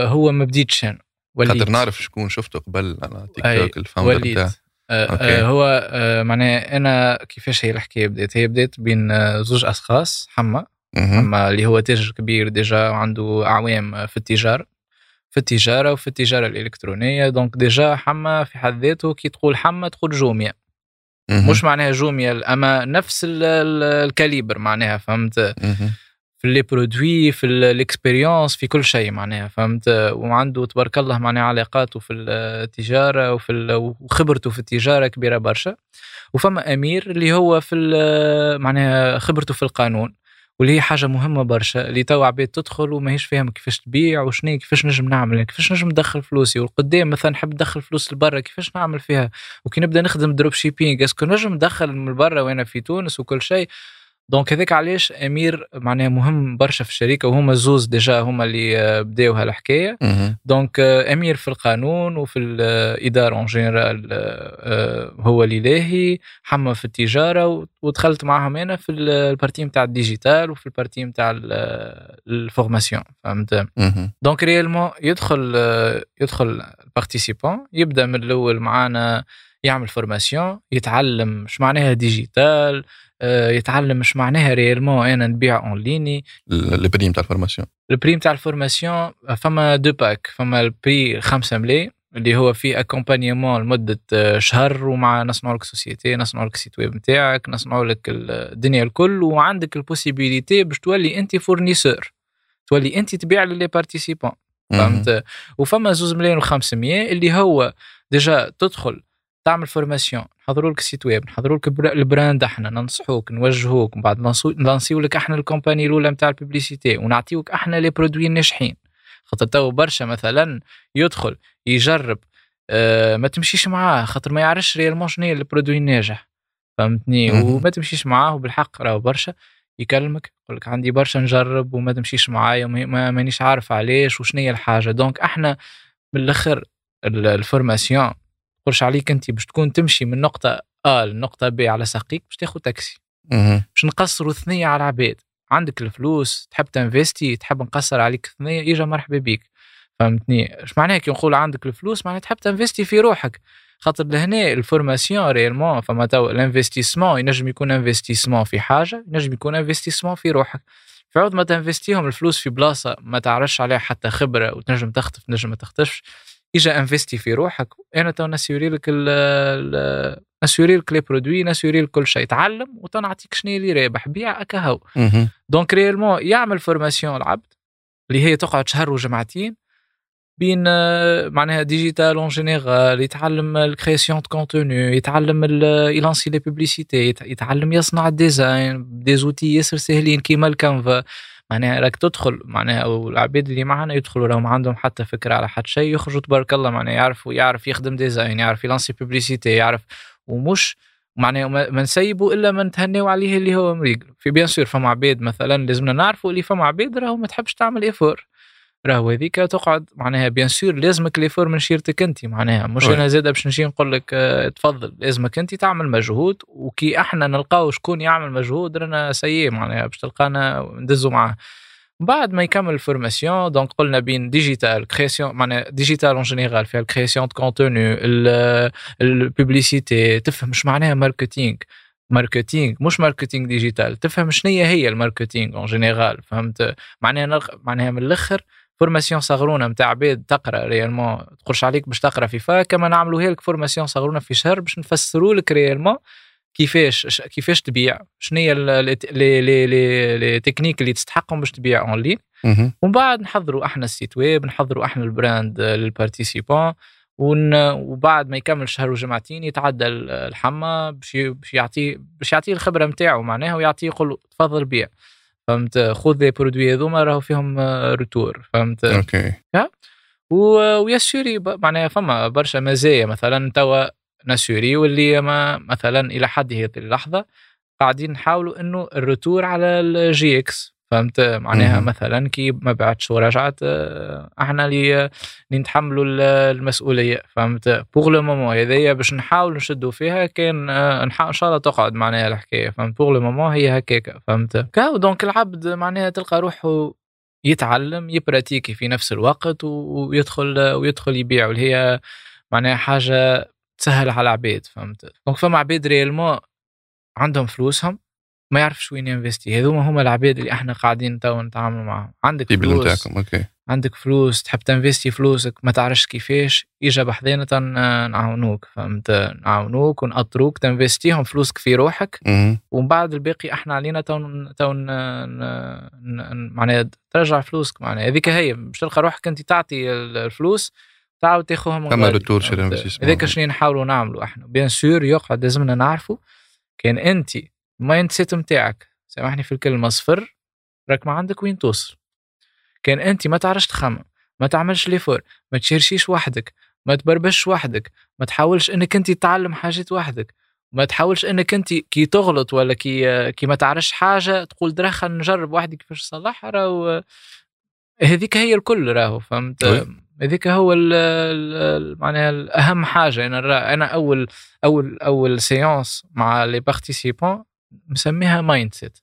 هو ما بديتش أنا خاطر نعرف شكون شفته قبل على تيك توك ال founder بتاعه. آه آه هو آه معناه أنا كيفاش هي الحكاية بدأت؟ هي بدأت بين زوج أشخاص حما. حما اللي هو تاجر كبير déjà وعنده أعوام في التجارة. في التجارة وفي التجارة الإلكترونية. donc déjà حما في حد ذاته كي تقول حما تقول Jumia مش معناها Jumia أما نفس ال calibre معناها فهمت؟ في les produits في ال expérience في كل شيء معناها فهمت؟ وعنده تبارك الله معناها علاقاته في التجارة وفي وخبرته في التجارة كبيرة برشا. وفما أمير اللي هو في معناها خبرته في القانون. واللي هي حاجة مهمة برشا اللي تو عباد تدخل وماهيش فاهم كيفاش تبيع وشنو كيفاش نجم نعمل كيفاش نجم ندخل فلوسي والقدام مثلا نحب ندخل فلوس لبرا كيفاش نعمل فيها؟ وكي نبدأ نخدم dropshipping est-ce que نجم ندخل من برا وأنا في تونس وكل شيء donc هذاك علاش أمير معناها مهم برشا في الشركة وهما زوز déjà هما اللي آه، بداو هالحكاية. donc آه، أمير في القانون وفي الاداره en général آه، هو الالهي حما في التجارة ودخلت معاهم أنا في ال partie نتاع ال digital وفي ال partie نتاع ال formation فهمت؟ donc réellement يدخل يدخل ال participant يبدأ من الأول معانا يعمل formation يتعلم اش معناها digital آه، يتعلم مش معناها réellement أنا نبيع en ligne ال prix تاع ال formation. ال prix تاع ال formation فما deux packs فما ال prix 5 ملاي اللي هو فيه accompagnement لمدة آه، شهر ومع نصنعوا لك société نصنعوا لك ال site web نتاعك نصنعوا لك الدنيا الكل وعندك ال possibilité باش تولي أنت fournisseur تولي أنت تبيع ل les participants فهمت؟ وفما زوز ملايين و500 اللي هو déjà تدخل تعمل formation نحضروا لك ال site web نحضروا لك ال brand إحنا ننصحوك نوجهوك من بعد ن lancer و لك إحنا ال campagne الأولى نتاع ال publicité ونعطيوك إحنا les produits الناجحين. خاطر تو برشا مثلا يدخل يجرب آه ما تمشيش معاه خاطر ما يعرفش réellement شنو هي ال produit الناجح. فهمتني؟ وما تمشيش معاه وبالحق راهو برشا. يكلمك يقول لك عندي برشا نجرب وما تمشيش معايا ما مانيش عارف علاش وشنو هي الحاجة. donc إحنا بالاخر ال formation تقولش عليك أنت باش تكون تمشي من نقطة آ لنقطة ب على ساقيك باش تاخذ تاكسي. باش نقصروا ثنيه على العباد. عندك الفلوس تحب ت investir تحب نقصر عليك ثنيه يجا مرحبا بيك. فهمتني؟ اش معناها كي نقول عندك الفلوس معناها تحب ت investir في روحك. خاطر لهنا ال formation réellement فما تو ال investissement ينجم يكون investissement في حاجة ينجم يكون investissement في روحك. في عوض ما ت investir هم الفلوس في بلاصة ما تعرفش عليها حتى خبرة وتنجم تخطف تنجم ما تخطفش. إجا investi في روحك أنا تو ن assurer لك ن assurer لك les produits ن assurer لك كل شيء تعلم وتنعطيك شنو اللي رابح بيع أكا هو donc réellement يعمل formation العبد اللي هي تقعد شهر وجمعتين بين معناها digital en général يتعلم ال création de contenu يتعلم ي lancer les publicités يتعلم يصنع ال design des outils ياسر ساهلين كيما ال Canva. معناها راك تدخل معناها أو العباد اللي معنا يدخلوا لو ما عندهم حتى فكرة على حد شيء يخرجوا تبارك الله معناها يعرفوا يعرف يخدم design يعرف ي lancer publicité يعرف ومش معناها ما نسيبوا إلا ما نتهناو عليه اللي هو مريقل. في bien sûr فما عباد مثلا لازمنا نعرفوا اللي فما عباد راهو ما تحبش تعمل effort راهو هذيك تقعد معناها bien sûr لازمك l'effort من شيرتك انت معناها مش أنا زاد باش نجي نقول لك آه تفضل لازمك انت تعمل مجهود وكي إحنا نلقاو شكون يعمل مجهود رانا سيء معناها باش تلقانا ندزوا معاه. بعد ما يكمل ال formation donc قلنا بين digital création معناها digital en général فيها ال création de contenu ال publicité تفهم مش معناها marketing marketing مش marketing digital تفهم شنو هي ال marketing en général فهمت؟ معناها معناها من الأخر formation صغرونة نتاع عباد تقرأ réellement تقولش عليك باش تقرأ في fac أما نعملوها لك formation صغرونة في شهر باش نفسروا لك réellement كيفاش كيفاش تبيع شنو هي لي لي les techniques اللي تستحقهم باش تبيع اون لين ومن بعد نحضروا أحنا ال site web نحضروا أحنا ال brand لل participants وبعد ما يكمل شهر وجمعتين يتعدى الحما باش يعطيه باش يعطيه الخبرة نتاعو معناها ويعطيه يقول تفضل بيع. فهمت؟ خذ produits هذوما راهو فيهم retour فهمت؟ OK. و assuré معناها فما برشا مزايا. مثلا توا n assurer واللي ما مثلا إلى حد هذه اللحظة قاعدين نحاولوا إنه ال retour على ال GX. فهمت؟ معناها مم. مثلا كي ما بعتش ورجعت آه، إحنا اللي نتحملوا المسؤولية فهمت؟ pour le moment هذيا باش نحاول نشدوا فيها كان آه، إن شاء الله تقعد معناها الحكاية فهمت؟ pour le moment هي هكاك فهمت؟ كاو donc العبد معناها تلقى روحه يتعلم ي pratiquer في نفس الوقت ويدخل ويدخل يبيع واللي هي معناها حاجة تسهل على العباد فهمت؟ donc فما عباد réellement عندهم فلوسهم ما يعرفش وين y investir. هذوما هما العباد اللي إحنا قاعدين تو نتعامل معاهم. عندك فلوس. OK. عندك فلوس. تحب t investir فلوسك ما تعرفش كيفاش. إجا بحذانا نعاونوك فهمت؟ نعاونوك ونأطروك t investir يهم فلوسك في روحك. ومن بعد الباقي إحنا علينا تو تو معناها ترجع فلوسك. معناها هذيك هي باش تلقى روحك أنت تعطي الفلوس تعاود تاخذهم فما retour شي هذاك شنو نحاولوا نعملوا إحنا. bien sûr يقعد لازمنا نعرفوا كان أنت ال mindset نتاعك سامحني في الكلمة صفر راك ما عندك وين توصل. كان أنت ما تعرفش تخمم ما تعملش l'effort ما ت chercher يش وحدك ما تبربش وحدك ما تحاولش إنك أنت تتعلم حاجات وحدك ما تحاولش إنك أنت كي تغلط ولا كي كي ما تعرفش حاجة تقول خلينا نجرب وحدي كيفاش نصلحها راهو هذيك هي الكل راهو فهمت؟ هذيك هو معناها الأهم حاجة. أنا أنا أول أول أول séance مع les participants مسميها mindset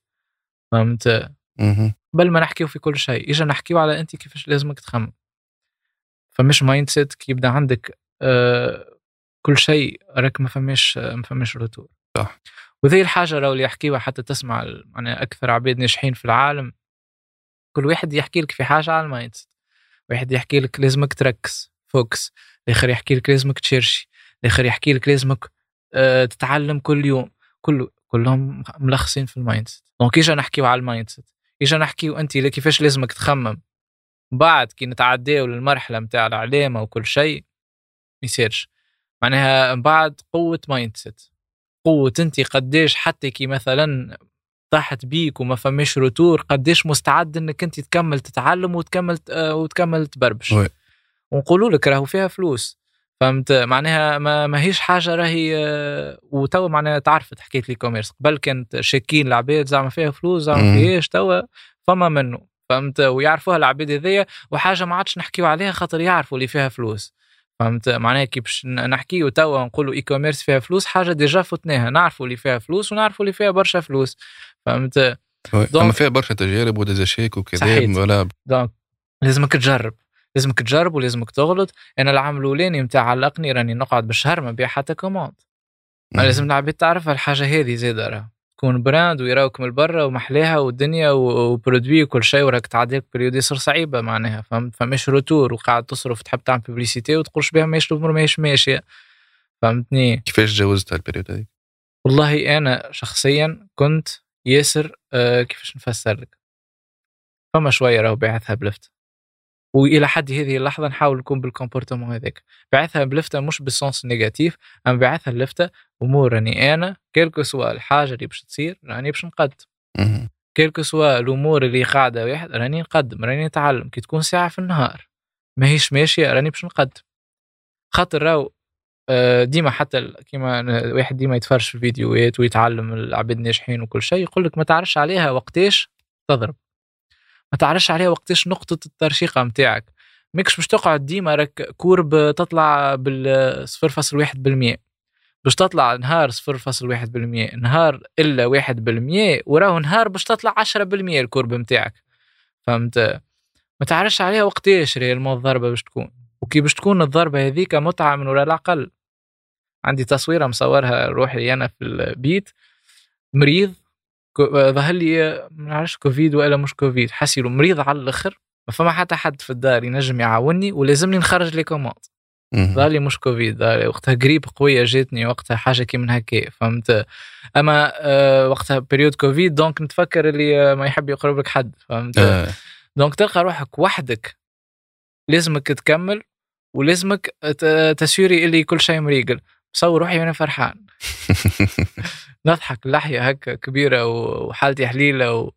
فهمت قبل ما نحكيو في كل شيء إجا نحكيو على انت كيفاش لازمك تخمم. فمش mindset كي يبدأ عندك آه كل شيء راك ما فماش ما فماش retour صح. وذي الحاجة لو اللي يحكيوها حتى تسمع يعني أكثر عباد ناجحين في العالم كل واحد يحكي لك في حاجة على ال mindset واحد يحكي لك لازمك تركز focus. الآخر يحكي لك لازمك ت chercher. الآخر يحكي لك لازمك آه تتعلم كل يوم. كله. كلهم ملخصين في ال mindset donc اجا نحكيو على ال mindset اجا نحكيو أنت كيفاش لازمك تخمم؟ بعد كي نتعداو للمرحلة نتاع العلامة وكل شيء ما يصيرش. معناها بعد قوة mindset قوة أنت قديش حتى كي مثلا طاحت بيك وما فماش retour قديش مستعد إنك أنت تكمل تتعلم وتكمل آه، وتكمل تبربش. ونقولوا لك راهو فيها فلوس. فهمت؟ معناها ما ماهيش حاجة راهي آه، وتوا معناها تعرفت حكاية l'e-commerce قبل كانت شاكين العباد زعما فيها فلوس زعما فيهاش توا فما منه فهمت؟ ويعرفوها العباد هذيا وحاجة ما عادش نحكيو عليها خاطر يعرفوا اللي فيها فلوس. فهمت؟ معناها كي باش نحكيو توا نقولوا e-commerce فيها فلوس حاجة déjà فتناها. نعرفوا اللي فيها فلوس ونعرفوا اللي فيها برشا فلوس. فهمت؟ أما فيها برشا تجارب و des échecs وكذا ولا donc لازمك تجرب. لازمك تجرب ولازمك تغلط. أنا العام الأولاني نتاع علقليل راني نقعد بالشهر ما نبيع حتى commande. لازم العباد تعرف الحاجة هذه زيادة راه. تكون brand ويراوك من برا ومحلاها والدنيا و produit وكل شيء وراك تعديك période يصير صعيبة معناها فهمت؟ فماش retour وقاعد تصرف تحب تعمل publicité وتقولش بها ماشي الأمور ماهيش ماشية. فهمتني؟ كيفاش تجاوزت هالبريود هذيك؟ والله أنا شخصيا كنت ياسر آه كيفاش نفسر لك؟ فما شوية راهو باعثها بلفت. وإلى حد هذه اللحظة نحاول نكون بالكومبورتمون هذاك. بعثها بلفتة مش بالسونس نيجاتيف أما بعثها اللفته أمور راني أنا كيلكو سوا الحاجة اللي باش تصير راني باش نقدم. كيلكو سوا الأمور اللي قاعدة واحد راني نقدم راني نتعلم كي تكون ساعة في النهار. ماهيش ماشية راني باش نقدم. خاطر راهو آه، ديما حتى كيما واحد ديما يتفرج في الفيديوهات ويتعلم العباد الناجحين وكل شيء يقول لك ما تعرفش عليها وقتاش تضرب. ما تعرفش عليها وقتاش نقطة الترشيقة متاعك. ماكش باش تقعد ديما راك كورب تطلع بال 0.1% باش تطلع نهار 0.1% نهار إلا 1% وراه نهار باش تطلع 10% الكورب متاعك فهمت؟ ما تعرفش عليها وقتاش réellement الضربة باش تكون. وكي باش تكون الضربة هذيك متعة من وراء العقل عندي تصويرة مصورها روحي أنا في البيت. مريض ظهر لي ما نعرفش كوفيد ولا مش كوفيد؟ حسيلو مريض على الأخر ما فما حتى حد في الدار ينجم يعاوني ولازمني نخرج les commandes ظهر لي مش كوفيد وقتها قريب قوية جاتني وقتها حاجة كي من هكا فهمت؟ أما أه وقتها période كوفيد donc نتفكر اللي ما يحب يقرب لك حد فهمت. دونك تلقى روحك وحدك لازمك تكمل ولازمك تسيري اللي كل شيء مريقل. بصور روحي وأنا فرحان. نضحك لحية هكا كبيرة وحالتي حليلة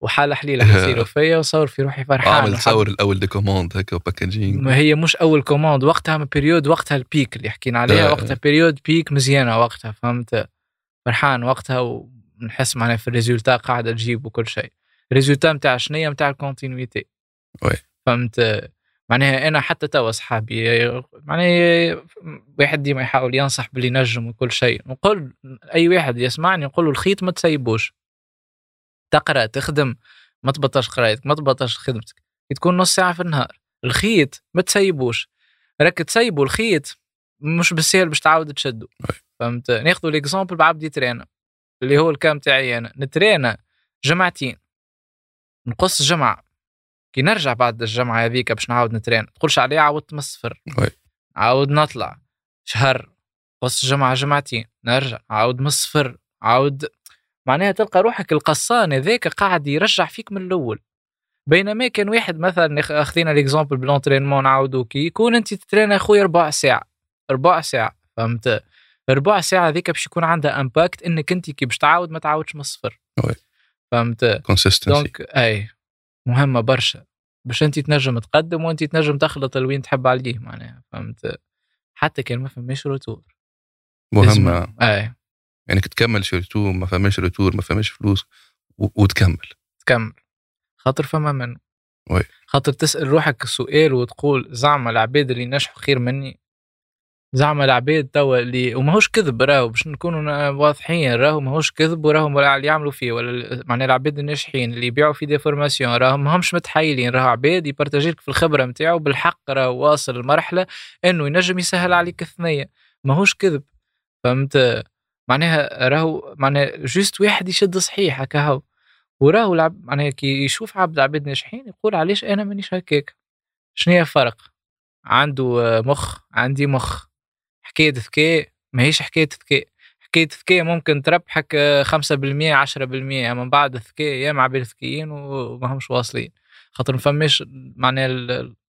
وحالة حليلة حتصير فيا وصور في روحي فرحان عامل تصور الأول دي كوموند هكا وباكجينج. ما هي مش أول كوموند وقتها من بيريود وقتها البيك اللي حكينا عليها وقتها بيريود بيك مزيانة وقتها فهمت؟ فرحان وقتها ونحس معناها في الريزولتا قاعدة تجيب وكل شيء. ال résultat نتاع شنية؟ نتاع ال continuité فهمت؟ معناها أنا حتى توا اصحابي معناها واحد ديما يحاول ينصح باللي نجم وكل شيء نقول أي واحد يسمعني نقول له الخيط ما تسيبوش. تقرأ تخدم ما تبطلش قرايتك ما تبطلش خدمتك. تكون نص ساعة في النهار. الخيط ما تسيبوش. راك تسيبوا الخيط مش بالسهل باش تعاود تشدو. فهمت؟ ناخذوا l'exemple بعبد ي s'entraîner اللي هو ال cas متاعي أنا. نترينا جمعتين. نقص جمعة. كي نرجع بعد الجامعة هذيك باش نعاود نترين. تقولش عليه عاودت من الصفر. عاود نطلع. شهر. نقص جمعة جمعتين. نرجع. عاود من الصفر. عاود. معناها تلقى روحك القصان هذاك قاعد يرجع فيك من الأول. بينما كان واحد مثلا اخذنا l'exemple ب l'entraînement نعاودو كي يكون أنت تترين أخويا ربع ساعة. ربع ساعة. فهمت؟ ربع ساعة هذيك باش يكون عندها impact إنك أنت كي باش تعاود ما تعاودش من الصفر. فهمت؟ consistency donc أي. مهمة برشا. باش انت تنجم تقدم وانت تنجم تخلط لوين تحب عليه معناها فهمت؟ حتى كان ما فماش retour مهمة. أي. يعني تكمل surtout ما فماش retour ما فماش فلوس وتكمل. تكمل. خاطر فما منه. oui. خاطر تسأل روحك السؤال وتقول زعما العباد اللي نجحوا خير مني زعما العباد توا اللي وماهوش كذب راهو باش نكونوا واضحين راهو ماهوش كذب وراهم ولا اللي يعملوا فيه ولا معناها العباد الناجحين اللي يبيعوا في des formations راهم ماهمش متحايلين راهو عباد يبارتاجيك في الخبرة نتاعو بالحق راهو واصل لمرحلة إنه ينجم يسهل عليك الثنية. ماهوش كذب فهمت؟ معناها راهو معناها juste واحد يشد صحيح هكا هو. وراهو معناها كي يشوف عبد عباد ناجحين يقول علاش أنا مانيش هكاك؟ شنو هي الفرق؟ عنده مخ عندي مخ. حكاية ذكاء ماهيش حكاية ذكاء حكاية ذكاء ممكن تربحك آه، 5% 10% أما من بعد الذكاء يا مع ذكيين وما همش واصلين. خاطر ما فماش معناها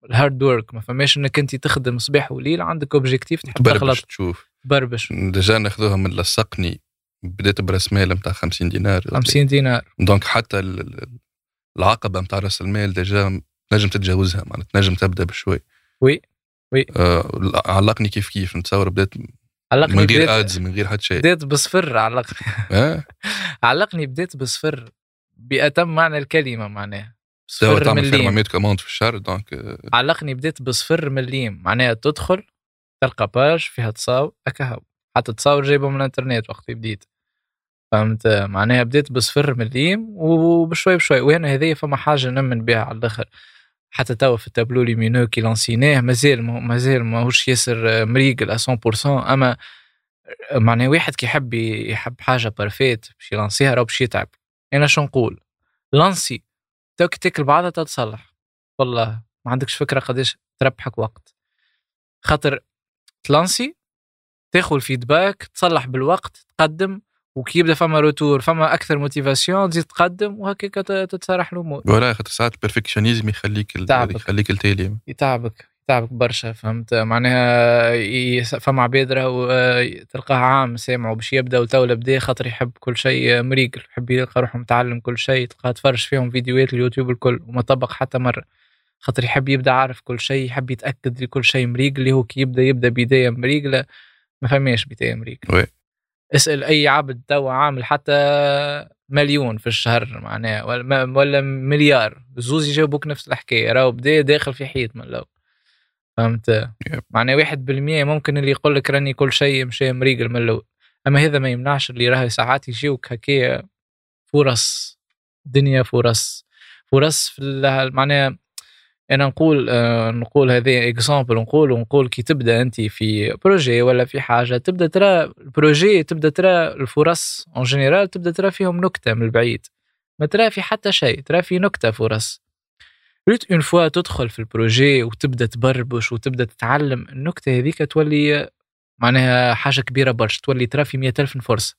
ال hard work ما فماش إنك أنت تخدم صباح وليل عندك objectif تحب تخلط تشوف تبربش déjà ناخذوها من لصقني بديت براس مال نتاع 50 دينار. 50 دينار. donc حتى ال- ال- العقبة نتاع راس المال déjà نجم تتجاوزها معناتها نجم تبدأ بشوي. oui. oui. آه علقني كيف كيف نتصور بدات علقني من غير ads من غير حتى شيء. بديت بصفر علقني آه. علقني بديت بصفر بأتم معنى الكلمة معناها. صفر تعمل مليم 400 commandes في الشهر donc آه، علقني بديت بصفر مليم معناها تدخل تلقى page فيها تصاور هكا حتى تصاور جايبه من الإنترنت وقت بديت. فهمت؟ معناها بديت بصفر مليم وبشوي بشوي. وأنا هذيا فما حاجة نمن بها على الآخر. حتى توا في ال tableau lumineux كي لانسيناه مازال مازال ماهوش ياسر مريقل 100% أما معناها واحد كي يحب يحب حاجة parfaite باش يلانسيها راه باش يتعب. أنا شو نقول؟ لانسي. تو كي تاكل بعضها تتصلح. والله ما عندكش فكرة قداش تربحك وقت. خاطر تلانسي تاخذ ال feedback تصلح بالوقت تقدم. وكي يبدا فما retour فما أكثر motivation تزيد تقدم وهكاك تت- تتصارح الأمور. ولا خاطر ساعات ال perfectionnisme يخليك. يخليك التالي. يتعبك يتعبك برشا فهمت؟ معناها فما عباد راهو آه، تلقاه عام سامعه باش يبدأ وتو بدا خاطر يحب كل شيء مريقل يحب يلقى روحه متعلم كل شيء تلقاه تفرج فيهم فيديوهات اليوتيوب الكل وما طبق حتى مرة. خاطر يحب يبدأ عارف كل شيء يحب يتأكد لكل شيء مريقل اللي هو كي يبدأ يبدأ بداية مريقلة ما فماش بداية مريقلة. اسأل أي عبد توا عامل حتى مليون في الشهر معناها ولا ولا مليار. زوز يجاوبوك نفس الحكاية راهو بدا داخل في حيط من الأول. فهمت؟ معناها واحد بالمية ممكن اللي يقول لك راني كل شيء مشي مريقل من الأول. أما هذا ما يمنعش اللي راهي ساعات يجيوك هكايا فرص دنيا فرص فرص في معناها أنا نقول آه، نقول هذه exemple نقول ونقول كي تبدأ أنت في projet ولا في حاجة تبدأ ترى ال projet تبدأ ترى الفرص en général تبدأ ترى فيهم نكتة من البعيد. ما ترى في حتى شيء ترى في نكتة فرص. ريت une fois تدخل في ال projet وتبدأ تبربش وتبدأ تتعلم النكتة هذيك تولي معناها حاجة كبيرة برشا تولي ترى في 100000 فرصة.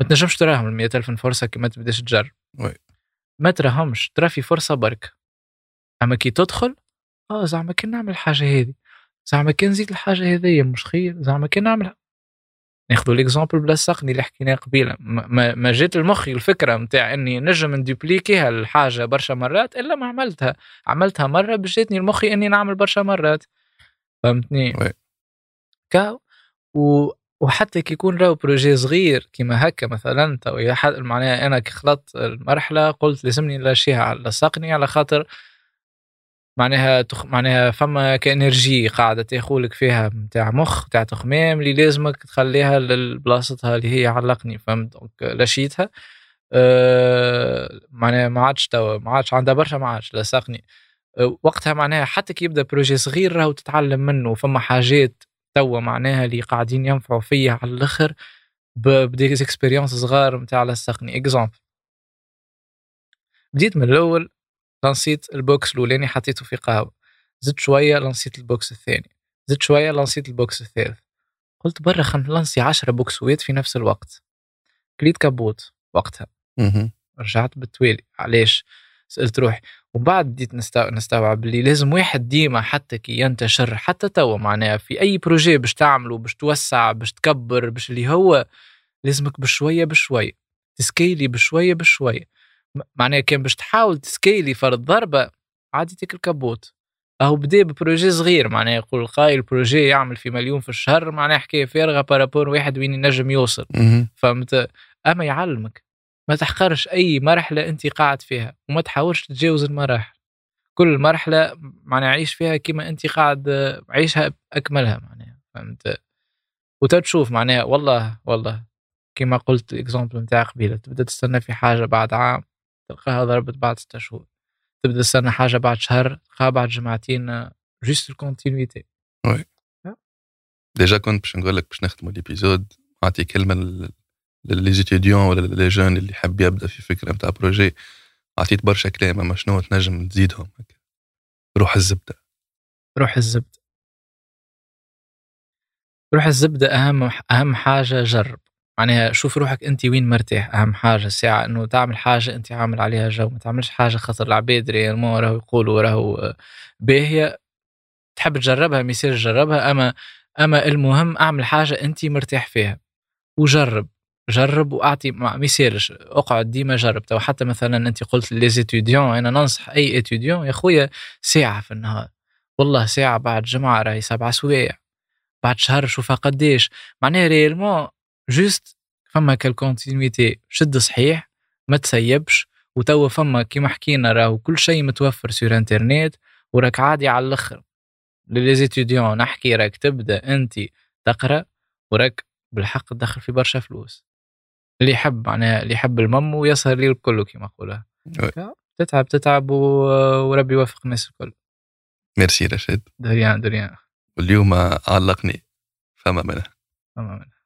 ما تنجمش تراهم ال 100000 فرصة كي ما تبدأش تجرب. ما تراهمش ترى في فرصة برك. اما كي تدخل؟ آه زعما كي نعمل الحاجة هذه. زعما كي نزيد الحاجة هذيا مش خير زعما كي نعمل ناخذوا l'exemple بلصقني اللي حكيناه قبيلة. ما- ما, جات لمخي الفكرة نتاع إني نجم ندوبليكيها الحاجة برشا مرات إلا ما عملتها. عملتها مرة باش جاتني لمخي إني نعمل برشا مرات. فهمتني. كاو و وحتى كي يكون راهو projet صغير كيما هكا مثلا تو معناها أنا كي خلطت المرحلة قلت لازمني نلاشيها على لصقني على خاطر معناها تخ... معناها فما ك énergie قاعدة تاخولك فيها نتاع مخ نتاع تخمام اللي لازمك تخليها لبلاصتها اللي هي علقني فهمت؟ donc لاشيتها أه... معناها ما عادش توا ما عادش عندها برشا ما عادش لصقني أه... وقتها معناها حتى كي يبدأ projet صغير راهو تتعلم منه فما حاجات توا معناها اللي قاعدين ينفعوا فيا على الأخر ب des expériences صغار نتاع لصقني exemple بديت من الأول لانسيت ال box الأولاني حطيته في قهوة. زدت شوية لانسيت ال box الثاني. زدت شوية لانسيت ال box الثالث. قلت برا خل نلانسي 10 بوكسوات في نفس الوقت. كليت capot وقتها. رجعت بالتوالي. علاش؟ سألت روحي. وبعد بديت نستوعب, نستوعب اللي لازم واحد ديما حتى كي ينتشر حتى توا معناها في أي projet باش تعمله باش توسع باش تكبر باش اللي هو لازمك بشوية بشوية. تسكيلي بشوية بشوية. معناها كان باش تحاول تسكيلي فرد ضربه عادي تاكل capot. أهو بدأ ب projet صغير معناها يقول قايل projet يعمل في مليون في الشهر معناها حكاية فارغة par rapport واحد وين ينجم يوصل. فهمت؟ أما يعلمك ما تحقرش أي مرحلة أنت قاعد فيها وما تحاولش تتجاوز المراحل. كل مرحلة معناها عيش فيها كما أنت قاعد عيشها بأكملها معناها فهمت؟ وتشوف معناها والله والله كما قلت ال exemple نتاع قبيلة تبدا تستنى في حاجة بعد عام. تلقاها ضربت بعد ستة شهور. تبدأ تستنى حاجة بعد شهر تلقاها بعد جمعتين juste ال continuité oui déjà كنت باش نقول لك باش نختموا ال épisode نعطي كلمة ل les étudiants ولا les jeunes اللي يحب يبدأ في فكرة نتاع projet عطيت برشا كلام أما شنو تنجم تزيدهم؟ روح الزبدة. روح الزبدة. روح الزبدة أهم أهم حاجة جرب. معناها شوف روحك انت وين مرتاح. أهم حاجة الساعة إنه تعمل حاجة انت عامل عليها جو. ما تعملش حاجة خاطر العباد réellement راهو يقولوا راهو باهية. تحب تجربها مثال تجربها أما أما المهم أعمل حاجة انت مرتاح فيها. وجرب. جرب وأعطي ما أقعد ديما جرب. تو حتى مثلا أنت قلت les étudiants أنا ننصح أي étudiant يا خويا ساعة في النهار. والله ساعة بعد جمعة راهي سبع سوايع. بعد شهر شوفها قديش. معناها réellement juste فما كال continuité شد صحيح ما تسيبش وتوا فما كيما حكينا راهو كل شيء متوفر sur internet وراك عادي على الأخر. ل les étudiants نحكي راك تبدأ أنت تقرأ وراك بالحق تدخل في برشا فلوس. اللي يحب معناها اللي يحب المم ويسهر الليالي الكل كما نقولها. تتعب تتعب وربي يوفق الناس الكل. ميرسي رشيد. de rien de rien واليوم علقني. فما منها. فما منها.